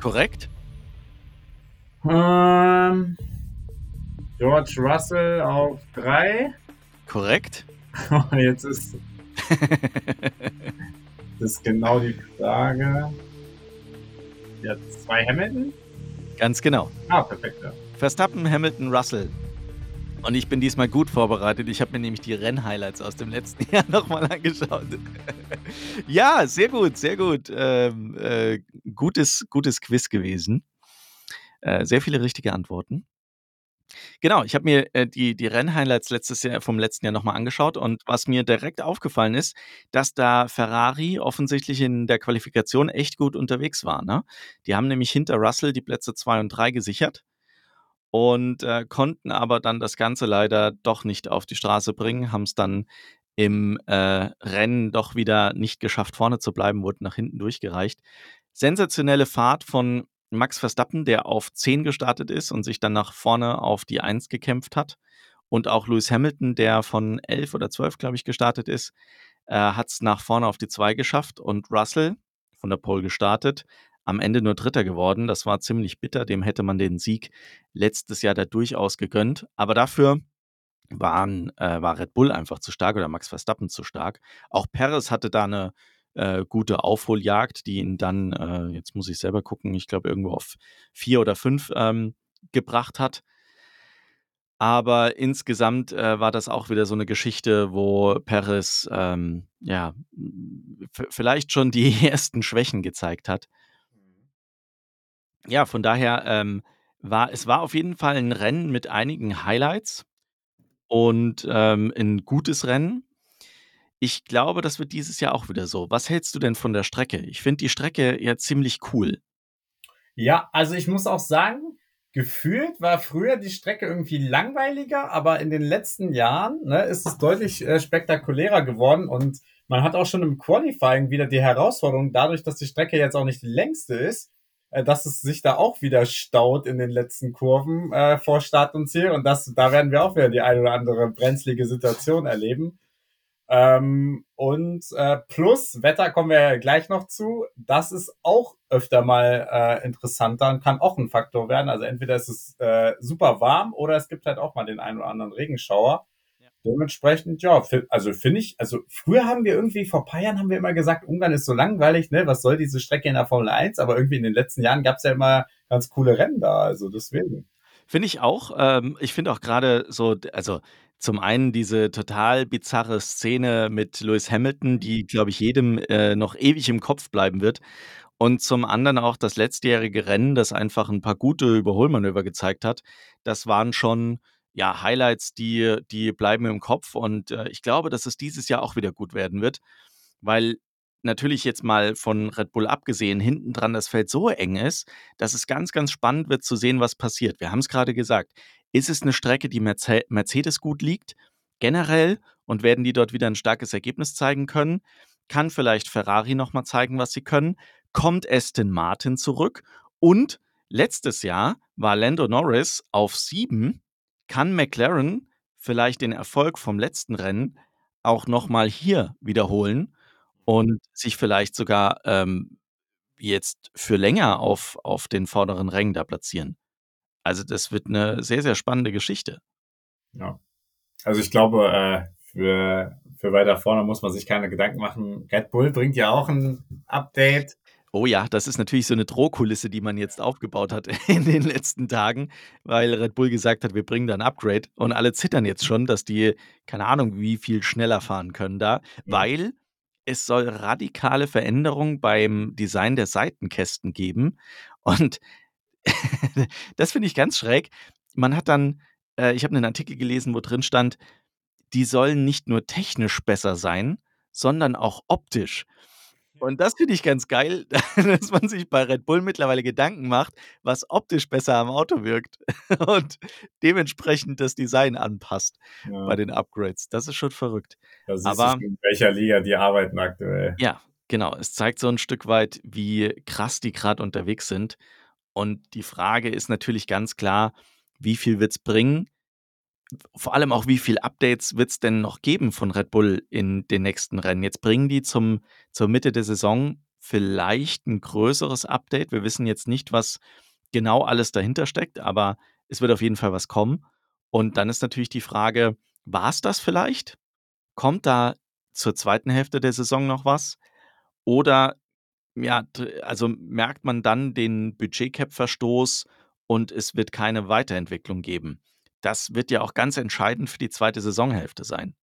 Korrekt. Ähm, George Russell auf 3. Korrekt. Jetzt ist das ist genau die Frage. Ja, zwei Hamilton? Ganz genau. Ah, perfekt. Ja. Verstappen, Hamilton, Russell. Und ich bin diesmal gut vorbereitet. Ich habe mir nämlich die Rennhighlights aus dem letzten Jahr nochmal angeschaut. ja, sehr gut, sehr gut. Ähm, äh, gutes, gutes Quiz gewesen. Äh, sehr viele richtige Antworten. Genau, ich habe mir äh, die, die Rennhighlights letztes Jahr, vom letzten Jahr nochmal angeschaut und was mir direkt aufgefallen ist, dass da Ferrari offensichtlich in der Qualifikation echt gut unterwegs war. Ne? Die haben nämlich hinter Russell die Plätze 2 und 3 gesichert und äh, konnten aber dann das Ganze leider doch nicht auf die Straße bringen, haben es dann im äh, Rennen doch wieder nicht geschafft, vorne zu bleiben, wurden nach hinten durchgereicht. Sensationelle Fahrt von Max Verstappen, der auf 10 gestartet ist und sich dann nach vorne auf die 1 gekämpft hat. Und auch Lewis Hamilton, der von 11 oder 12, glaube ich, gestartet ist, äh, hat es nach vorne auf die 2 geschafft. Und Russell, von der Pole gestartet, am Ende nur Dritter geworden. Das war ziemlich bitter. Dem hätte man den Sieg letztes Jahr da durchaus gegönnt. Aber dafür waren, äh, war Red Bull einfach zu stark oder Max Verstappen zu stark. Auch Perez hatte da eine äh, gute Aufholjagd, die ihn dann, äh, jetzt muss ich selber gucken, ich glaube irgendwo auf vier oder fünf ähm, gebracht hat. Aber insgesamt äh, war das auch wieder so eine Geschichte, wo Perez ähm, ja vielleicht schon die ersten Schwächen gezeigt hat. Ja, von daher ähm, war es war auf jeden Fall ein Rennen mit einigen Highlights und ähm, ein gutes Rennen. Ich glaube, das wird dieses Jahr auch wieder so. Was hältst du denn von der Strecke? Ich finde die Strecke ja ziemlich cool. Ja, also ich muss auch sagen, gefühlt war früher die Strecke irgendwie langweiliger, aber in den letzten Jahren ne, ist es deutlich äh, spektakulärer geworden und man hat auch schon im Qualifying wieder die Herausforderung, dadurch, dass die Strecke jetzt auch nicht die längste ist, äh, dass es sich da auch wieder staut in den letzten Kurven äh, vor Start und Ziel und das, da werden wir auch wieder die eine oder andere brenzlige Situation erleben. Ähm, und äh, plus Wetter kommen wir gleich noch zu. Das ist auch öfter mal äh, interessanter und kann auch ein Faktor werden. Also entweder ist es äh, super warm oder es gibt halt auch mal den einen oder anderen Regenschauer. Ja. Dementsprechend, ja, also finde ich, also früher haben wir irgendwie, vor paar Jahren haben wir immer gesagt, Ungarn ist so langweilig, ne? Was soll diese Strecke in der Formel 1? Aber irgendwie in den letzten Jahren gab es ja immer ganz coole Rennen da, also deswegen. Finde ich auch. Ähm, ich finde auch gerade so, also zum einen diese total bizarre Szene mit Lewis Hamilton, die, glaube ich, jedem äh, noch ewig im Kopf bleiben wird. Und zum anderen auch das letztjährige Rennen, das einfach ein paar gute Überholmanöver gezeigt hat. Das waren schon ja Highlights, die, die bleiben im Kopf. Und äh, ich glaube, dass es dieses Jahr auch wieder gut werden wird, weil natürlich jetzt mal von Red Bull abgesehen, hinten dran das Feld so eng ist, dass es ganz, ganz spannend wird zu sehen, was passiert. Wir haben es gerade gesagt. Ist es eine Strecke, die Merce Mercedes gut liegt, generell? und werden die dort wieder ein starkes Ergebnis zeigen können? Kann vielleicht Ferrari nochmal zeigen, was sie können? Kommt Aston Martin zurück? Und letztes Jahr war Lando Norris auf sieben. Kann McLaren vielleicht den Erfolg vom letzten Rennen auch nochmal hier wiederholen und sich vielleicht sogar ähm, jetzt für länger auf, auf den vorderen Rängen da platzieren? Also das wird eine sehr, sehr spannende Geschichte. Ja. Also ich glaube, äh, für, für weiter vorne muss man sich keine Gedanken machen. Red Bull bringt ja auch ein Update. Oh ja, das ist natürlich so eine Drohkulisse, die man jetzt aufgebaut hat in den letzten Tagen, weil Red Bull gesagt hat, wir bringen da ein Upgrade und alle zittern jetzt schon, dass die, keine Ahnung, wie viel schneller fahren können da, weil es soll radikale Veränderungen beim Design der Seitenkästen geben und das finde ich ganz schräg. Man hat dann, äh, ich habe einen Artikel gelesen, wo drin stand, die sollen nicht nur technisch besser sein, sondern auch optisch. Und das finde ich ganz geil, dass man sich bei Red Bull mittlerweile Gedanken macht, was optisch besser am Auto wirkt und dementsprechend das Design anpasst Ja. bei den Upgrades. Das ist schon verrückt. Da siehst Aber- du in welcher Liga die arbeiten aktuell. Ja, genau. Es zeigt so ein Stück weit, wie krass die gerade unterwegs sind. Und die Frage ist natürlich ganz klar, wie viel wird es bringen? Vor allem auch, wie viel Updates wird es denn noch geben von Red Bull in den nächsten Rennen? Jetzt bringen die zum, zur Mitte der Saison vielleicht ein größeres Update. Wir wissen jetzt nicht, was genau alles dahinter steckt, aber es wird auf jeden Fall was kommen. Und dann ist natürlich die Frage, war es das vielleicht? Kommt da zur zweiten Hälfte der Saison noch was? Oder ja, also merkt man dann den Budgetcap-Verstoß und es wird keine Weiterentwicklung geben. Das wird ja auch ganz entscheidend für die zweite Saisonhälfte sein.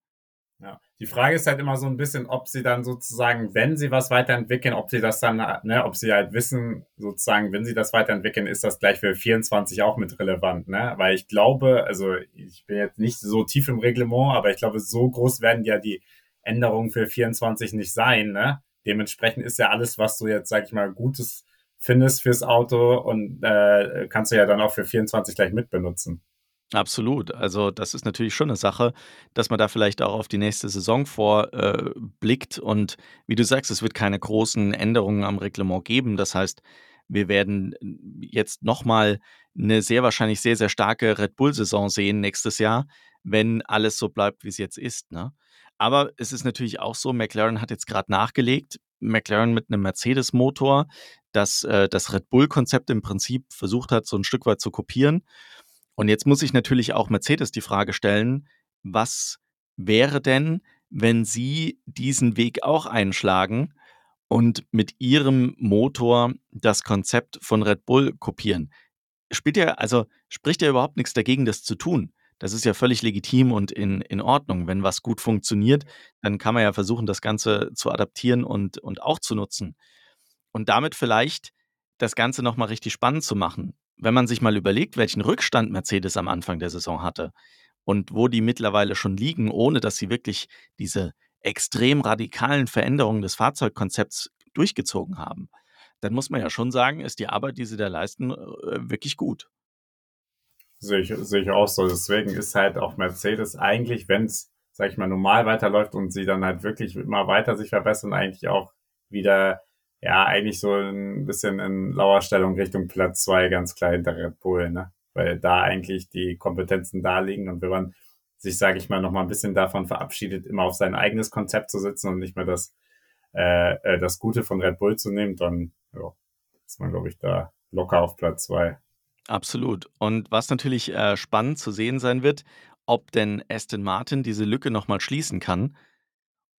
Ja. Die Frage ist halt immer so ein bisschen, ob sie dann sozusagen, wenn sie was weiterentwickeln, ob sie das dann, ne, ob sie halt wissen, sozusagen, wenn sie das weiterentwickeln, ist das gleich für 24 auch mit relevant, ne? Weil ich glaube, also ich bin jetzt nicht so tief im Reglement, aber ich glaube, so groß werden ja die Änderungen für 24 nicht sein, ne? Dementsprechend ist ja alles, was du jetzt, sag ich mal, Gutes findest fürs Auto und äh, kannst du ja dann auch für 24 gleich mitbenutzen. Absolut. Also das ist natürlich schon eine Sache, dass man da vielleicht auch auf die nächste Saison vorblickt. und wie du sagst, es wird keine großen Änderungen am Reglement geben. Das heißt, wir werden jetzt nochmal eine sehr wahrscheinlich sehr, sehr starke Red Bull-Saison sehen nächstes Jahr, wenn alles so bleibt, wie es jetzt ist. Ne? Aber es ist natürlich auch so, McLaren hat jetzt gerade nachgelegt. McLaren mit einem Mercedes-Motor, das äh, das Red Bull-Konzept im Prinzip versucht hat, so ein Stück weit zu kopieren. Und jetzt muss ich natürlich auch Mercedes die Frage stellen, was wäre denn, wenn sie diesen Weg auch einschlagen und mit ihrem Motor das Konzept von Red Bull kopieren? Spielt ja, also spricht ja überhaupt nichts dagegen, das zu tun. Das ist ja völlig legitim und in, in Ordnung. Wenn was gut funktioniert, dann kann man ja versuchen, das Ganze zu adaptieren und, und auch zu nutzen. Und damit vielleicht das Ganze nochmal richtig spannend zu machen. Wenn man sich mal überlegt, welchen Rückstand Mercedes am Anfang der Saison hatte und wo die mittlerweile schon liegen, ohne dass sie wirklich diese extrem radikalen Veränderungen des Fahrzeugkonzepts durchgezogen haben, dann muss man ja schon sagen, ist die Arbeit, die sie da leisten, äh, wirklich gut. Sehe ich, sehe ich auch so. Deswegen ist halt auch Mercedes eigentlich, wenn es, sag ich mal, normal weiterläuft und sie dann halt wirklich immer weiter sich verbessern, eigentlich auch wieder, ja, eigentlich so ein bisschen in Lauerstellung Richtung Platz zwei ganz klar hinter Red Bull, ne? Weil da eigentlich die Kompetenzen da liegen und wenn man sich, sage ich mal, noch mal ein bisschen davon verabschiedet, immer auf sein eigenes Konzept zu sitzen und nicht mehr das, äh, äh, das Gute von Red Bull zu nehmen, dann ja, ist man, glaube ich, da locker auf Platz zwei. Absolut. Und was natürlich äh, spannend zu sehen sein wird, ob denn Aston Martin diese Lücke nochmal schließen kann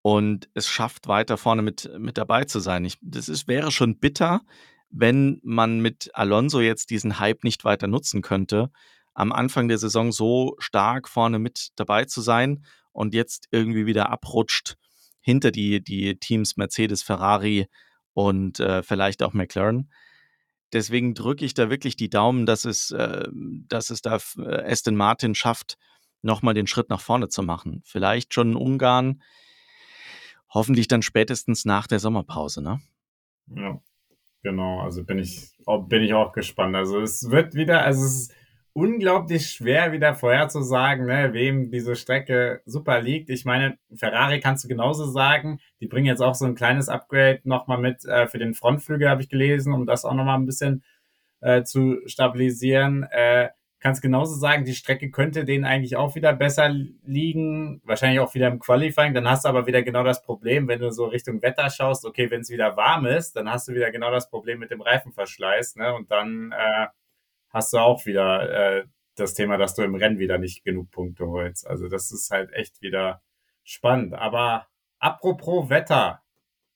und es schafft, weiter vorne mit, mit dabei zu sein. Ich, das ist, wäre schon bitter, wenn man mit Alonso jetzt diesen Hype nicht weiter nutzen könnte, am Anfang der Saison so stark vorne mit dabei zu sein und jetzt irgendwie wieder abrutscht hinter die, die Teams Mercedes, Ferrari und äh, vielleicht auch McLaren. Deswegen drücke ich da wirklich die Daumen, dass es, äh, dass es da äh, Aston Martin schafft, nochmal den Schritt nach vorne zu machen. Vielleicht schon in Ungarn, hoffentlich dann spätestens nach der Sommerpause, ne? Ja, genau. Also bin ich, bin ich auch gespannt. Also es wird wieder, also es ist unglaublich schwer wieder vorherzusagen, ne, wem diese Strecke super liegt. Ich meine, Ferrari kannst du genauso sagen. Die bringen jetzt auch so ein kleines Upgrade nochmal mit äh, für den Frontflügel, habe ich gelesen, um das auch nochmal ein bisschen äh, zu stabilisieren. Äh, kannst genauso sagen, die Strecke könnte denen eigentlich auch wieder besser liegen, wahrscheinlich auch wieder im Qualifying. Dann hast du aber wieder genau das Problem, wenn du so Richtung Wetter schaust, okay, wenn es wieder warm ist, dann hast du wieder genau das Problem mit dem Reifenverschleiß, ne? Und dann äh, hast du auch wieder äh, das Thema, dass du im Rennen wieder nicht genug Punkte holst. Also das ist halt echt wieder spannend. Aber apropos Wetter,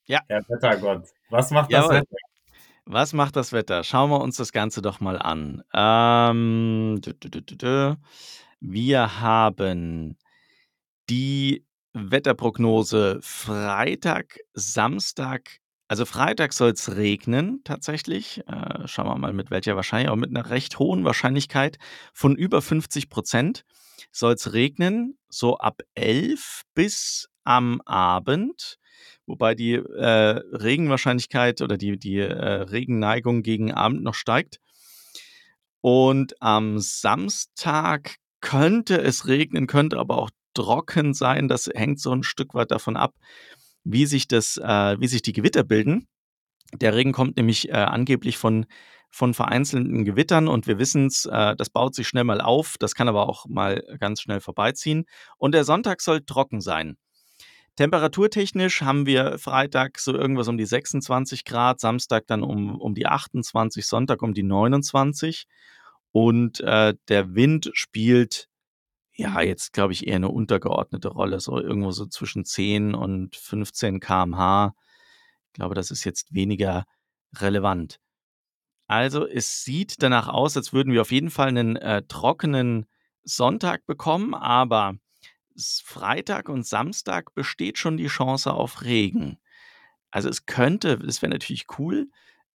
ja. Herr Wettergott, was macht das Wetter? Was macht das Wetter? Schauen wir uns das Ganze doch mal an. Ähm, wir haben die Wetterprognose Freitag, Samstag, also Freitag soll es regnen tatsächlich. Äh, schauen wir mal mit welcher wahrscheinlich, auch mit einer recht hohen Wahrscheinlichkeit von über 50 Prozent soll es regnen, so ab 11 bis am Abend. Wobei die äh, Regenwahrscheinlichkeit oder die, die äh, Regenneigung gegen Abend noch steigt. Und am Samstag könnte es regnen, könnte aber auch trocken sein. Das hängt so ein Stück weit davon ab, wie sich das, äh, wie sich die Gewitter bilden. Der Regen kommt nämlich äh, angeblich von, von vereinzelten Gewittern und wir wissen es, äh, das baut sich schnell mal auf, das kann aber auch mal ganz schnell vorbeiziehen. Und der Sonntag soll trocken sein. Temperaturtechnisch haben wir Freitag so irgendwas um die 26 Grad, Samstag dann um, um die 28, Sonntag um die 29. Und äh, der Wind spielt ja, jetzt glaube ich eher eine untergeordnete Rolle, so irgendwo so zwischen 10 und 15 km/h. Ich glaube, das ist jetzt weniger relevant. Also es sieht danach aus, als würden wir auf jeden Fall einen äh, trockenen Sonntag bekommen, aber Freitag und Samstag besteht schon die Chance auf Regen. Also es könnte, das wäre natürlich cool,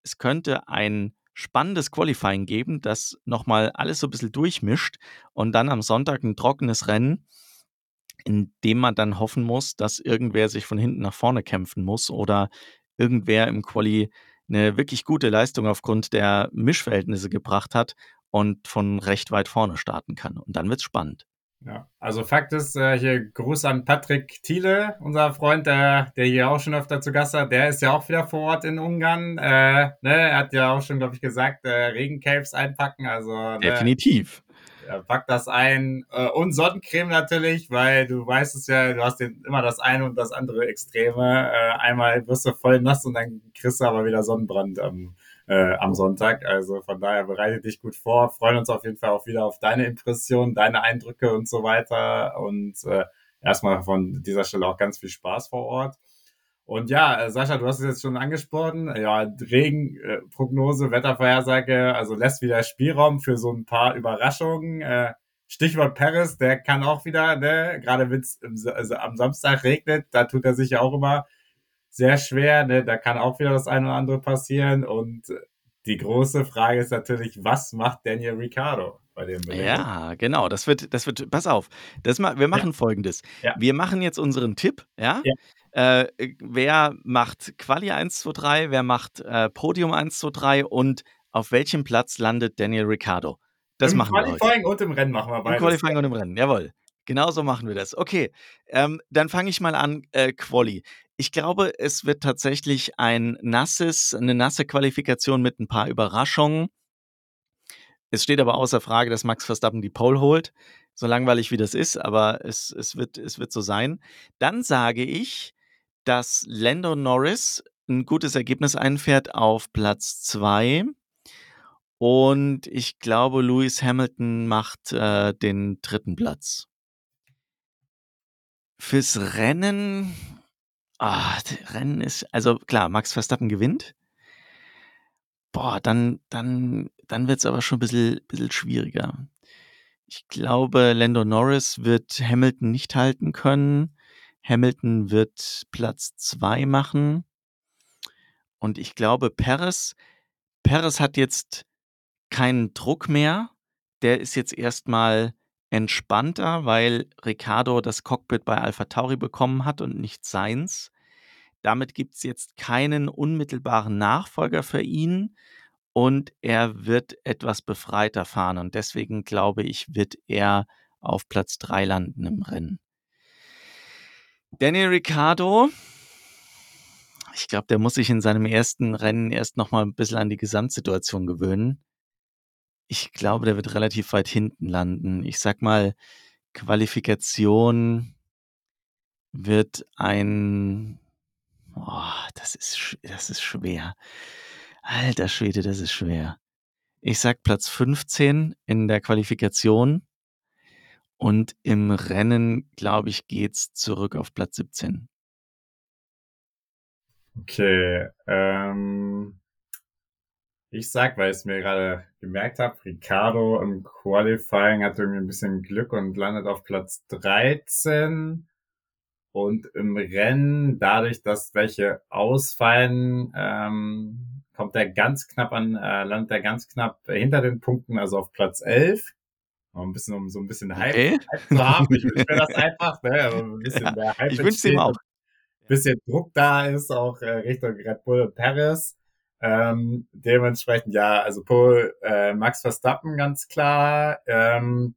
es könnte ein spannendes Qualifying geben, das nochmal alles so ein bisschen durchmischt und dann am Sonntag ein trockenes Rennen, in dem man dann hoffen muss, dass irgendwer sich von hinten nach vorne kämpfen muss oder irgendwer im Quali eine wirklich gute Leistung aufgrund der Mischverhältnisse gebracht hat und von recht weit vorne starten kann. Und dann wird es spannend. Ja, also Fakt ist, äh, hier Gruß an Patrick Thiele, unser Freund, der, der hier auch schon öfter zu Gast hat. Der ist ja auch wieder vor Ort in Ungarn. Äh, ne, er hat ja auch schon, glaube ich, gesagt, äh, Regencaves einpacken. Also ne, definitiv. Er packt das ein äh, und Sonnencreme natürlich, weil du weißt es ja, du hast immer das eine und das andere Extreme. Äh, einmal wirst du voll nass und dann kriegst du aber wieder Sonnenbrand am äh, am Sonntag. Also von daher bereite dich gut vor. Freuen uns auf jeden Fall auch wieder auf deine Impressionen, deine Eindrücke und so weiter. Und äh, erstmal von dieser Stelle auch ganz viel Spaß vor Ort. Und ja, äh, Sascha, du hast es jetzt schon angesprochen. Ja, Regenprognose, äh, Wettervorhersage, also lässt wieder Spielraum für so ein paar Überraschungen. Äh, Stichwort Paris, der kann auch wieder, ne, gerade wenn es also am Samstag regnet, da tut er sich ja auch immer sehr schwer. Ne? Da kann auch wieder das eine oder andere passieren. Und die große Frage ist natürlich, was macht Daniel Ricciardo? Bei dem ja, genau. Das wird, das wird, pass auf. Das, wir machen ja. folgendes. Ja. Wir machen jetzt unseren Tipp, ja? ja. Äh, wer macht Quali 1, 2, 3, wer macht äh, Podium 1, 2, 3 und auf welchem Platz landet Daniel Ricciardo? Das Im machen wir. Im Qualifying und im Rennen machen wir beides. Im Qualifying und im Rennen, jawohl. Genau so machen wir das. Okay, ähm, dann fange ich mal an, äh, Quali. Ich glaube, es wird tatsächlich ein nasses, eine nasse Qualifikation mit ein paar Überraschungen. Es steht aber außer Frage, dass Max Verstappen die Pole holt, so langweilig wie das ist, aber es, es, wird, es wird so sein. Dann sage ich, dass Lando Norris ein gutes Ergebnis einfährt auf Platz 2. Und ich glaube, Lewis Hamilton macht äh, den dritten Platz. Fürs Rennen Ah, Rennen ist, also klar, Max Verstappen gewinnt. Boah, dann, dann, dann wird es aber schon ein bisschen, bisschen schwieriger. Ich glaube, Lando Norris wird Hamilton nicht halten können. Hamilton wird Platz zwei machen. Und ich glaube, Perez, Perez hat jetzt keinen Druck mehr. Der ist jetzt erstmal entspannter, weil Ricardo das Cockpit bei Alpha Tauri bekommen hat und nicht seins. Damit gibt es jetzt keinen unmittelbaren Nachfolger für ihn. und er wird etwas befreiter fahren und deswegen glaube ich, wird er auf Platz 3 landen im Rennen. Daniel Ricciardo, ich glaube, der muss sich in seinem ersten Rennen erst noch mal ein bisschen an die Gesamtsituation gewöhnen. Ich glaube, der wird relativ weit hinten landen. Ich sag mal, Qualifikation wird ein oh, das ist das ist schwer. Alter Schwede, das ist schwer. Ich sag Platz 15 in der Qualifikation und im Rennen, glaube ich, geht's zurück auf Platz 17. Okay, ähm, ich sag, weil ich es mir gerade gemerkt habe, Ricardo im Qualifying hat irgendwie ein bisschen Glück und landet auf Platz 13. Und im Rennen, dadurch, dass welche ausfallen, ähm, kommt er ganz knapp an, äh, landet er ganz knapp hinter den Punkten, also auf Platz 11. Ein bisschen, um so ein bisschen Hype, okay. Hype zu haben. Ich wünsche mir das einfach, ne? Also ein bisschen ja, mehr Hype ich wünsche ihm auch. Ein bisschen Druck da ist, auch äh, Richtung Red Bull Paris. Ähm, dementsprechend, ja, also Paul, äh, Max Verstappen ganz klar. Ähm,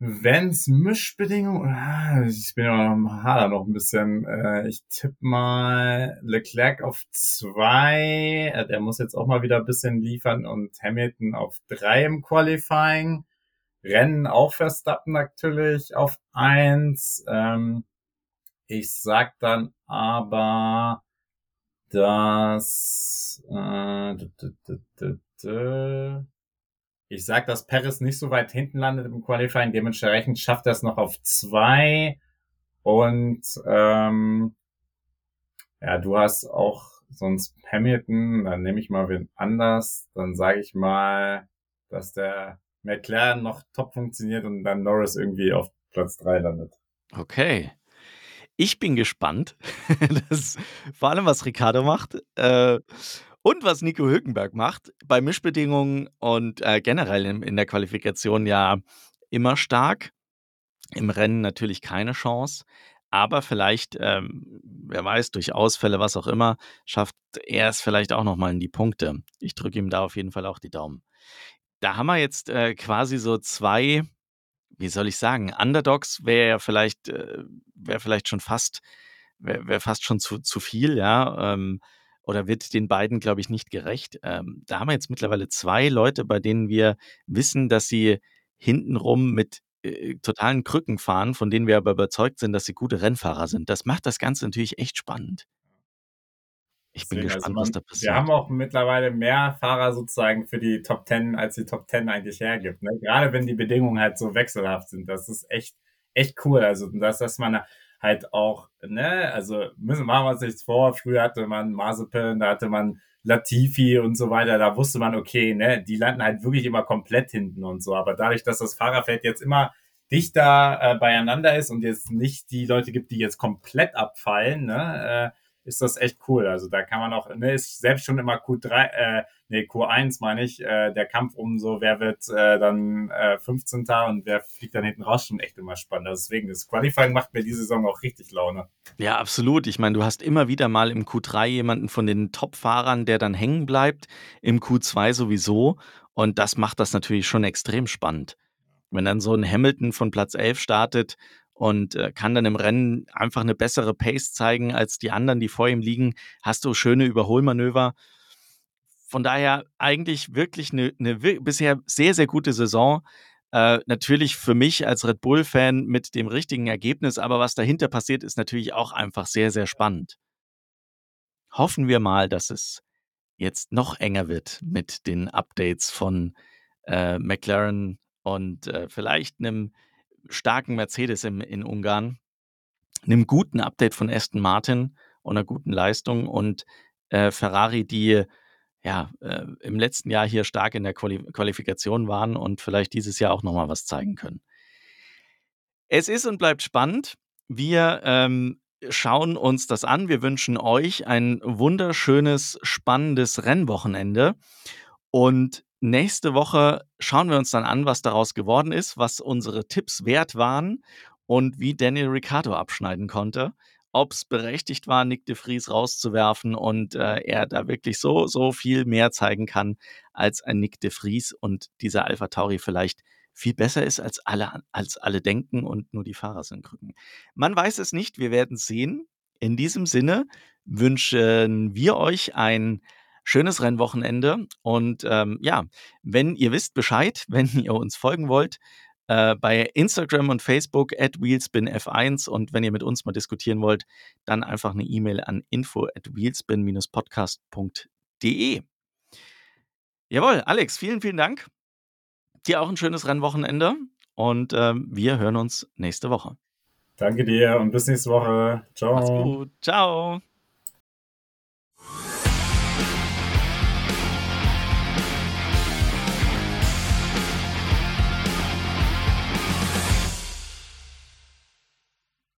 Wenn's Mischbedingungen, ah, ich bin ja noch noch ein bisschen. Äh, ich tippe mal Leclerc auf zwei. Äh, der muss jetzt auch mal wieder ein bisschen liefern und Hamilton auf drei im Qualifying. Rennen auch Verstappen natürlich auf eins. Ähm, ich sag dann aber, dass äh, ich sag, dass Paris nicht so weit hinten landet im Qualifying, dementsprechend schafft er es noch auf zwei. Und ähm, ja, du hast auch sonst Hamilton, dann nehme ich mal wen anders. Dann sage ich mal, dass der McLaren noch top funktioniert und dann Norris irgendwie auf Platz drei landet. Okay. Ich bin gespannt. das, vor allem, was Ricardo macht. Äh, und was Nico Hülkenberg macht, bei Mischbedingungen und äh, generell in, in der Qualifikation ja immer stark. Im Rennen natürlich keine Chance. Aber vielleicht, ähm, wer weiß, durch Ausfälle, was auch immer, schafft er es vielleicht auch nochmal in die Punkte. Ich drücke ihm da auf jeden Fall auch die Daumen. Da haben wir jetzt äh, quasi so zwei, wie soll ich sagen, Underdogs wäre ja vielleicht, äh, wäre vielleicht schon fast, wäre wär fast schon zu, zu viel, ja. Ähm, oder wird den beiden, glaube ich, nicht gerecht. Ähm, da haben wir jetzt mittlerweile zwei Leute, bei denen wir wissen, dass sie hintenrum mit äh, totalen Krücken fahren, von denen wir aber überzeugt sind, dass sie gute Rennfahrer sind. Das macht das Ganze natürlich echt spannend. Ich bin Deswegen, gespannt, also man, was da passiert. Wir haben auch mittlerweile mehr Fahrer sozusagen für die Top Ten, als die Top Ten eigentlich hergibt. Ne? Gerade wenn die Bedingungen halt so wechselhaft sind. Das ist echt, echt cool. Also, dass, dass man halt auch, ne, also müssen machen wir uns nichts vor. Früher hatte man Mazepin, da hatte man Latifi und so weiter. Da wusste man, okay, ne, die landen halt wirklich immer komplett hinten und so. Aber dadurch, dass das Fahrerfeld jetzt immer dichter äh, beieinander ist und jetzt nicht die Leute gibt, die jetzt komplett abfallen, ne, äh, ist das echt cool. Also da kann man auch, ne, ist selbst schon immer Q3, äh, nee, Q1 meine ich, äh, der Kampf um so, wer wird äh, dann äh, 15. und wer fliegt dann hinten raus, schon echt immer spannend. Also deswegen, das Qualifying macht mir diese Saison auch richtig Laune. Ja, absolut. Ich meine, du hast immer wieder mal im Q3 jemanden von den Top-Fahrern, der dann hängen bleibt, im Q2 sowieso. Und das macht das natürlich schon extrem spannend. Wenn dann so ein Hamilton von Platz 11 startet, und äh, kann dann im Rennen einfach eine bessere Pace zeigen als die anderen, die vor ihm liegen. Hast du schöne Überholmanöver. Von daher eigentlich wirklich eine, eine bisher sehr, sehr gute Saison. Äh, natürlich für mich als Red Bull-Fan mit dem richtigen Ergebnis, aber was dahinter passiert, ist natürlich auch einfach sehr, sehr spannend. Hoffen wir mal, dass es jetzt noch enger wird mit den Updates von äh, McLaren und äh, vielleicht einem starken Mercedes im, in Ungarn, einem guten Update von Aston Martin und einer guten Leistung und äh, Ferrari, die ja äh, im letzten Jahr hier stark in der Quali Qualifikation waren und vielleicht dieses Jahr auch nochmal was zeigen können. Es ist und bleibt spannend. Wir ähm, schauen uns das an. Wir wünschen euch ein wunderschönes, spannendes Rennwochenende. Und Nächste Woche schauen wir uns dann an, was daraus geworden ist, was unsere Tipps wert waren und wie Daniel Ricciardo abschneiden konnte. ob es berechtigt war, Nick de Vries rauszuwerfen und äh, er da wirklich so, so viel mehr zeigen kann als ein Nick de Vries und dieser Alpha Tauri vielleicht viel besser ist, als alle, als alle denken und nur die Fahrer sind Krücken. Man weiß es nicht, wir werden sehen. In diesem Sinne wünschen wir euch ein schönes Rennwochenende und ähm, ja, wenn ihr wisst Bescheid, wenn ihr uns folgen wollt, äh, bei Instagram und Facebook at wheelspinf1 und wenn ihr mit uns mal diskutieren wollt, dann einfach eine E-Mail an info at wheelspin-podcast.de. Jawohl, Alex, vielen, vielen Dank. Dir auch ein schönes Rennwochenende und äh, wir hören uns nächste Woche. Danke dir und bis nächste Woche. Ciao. Ciao.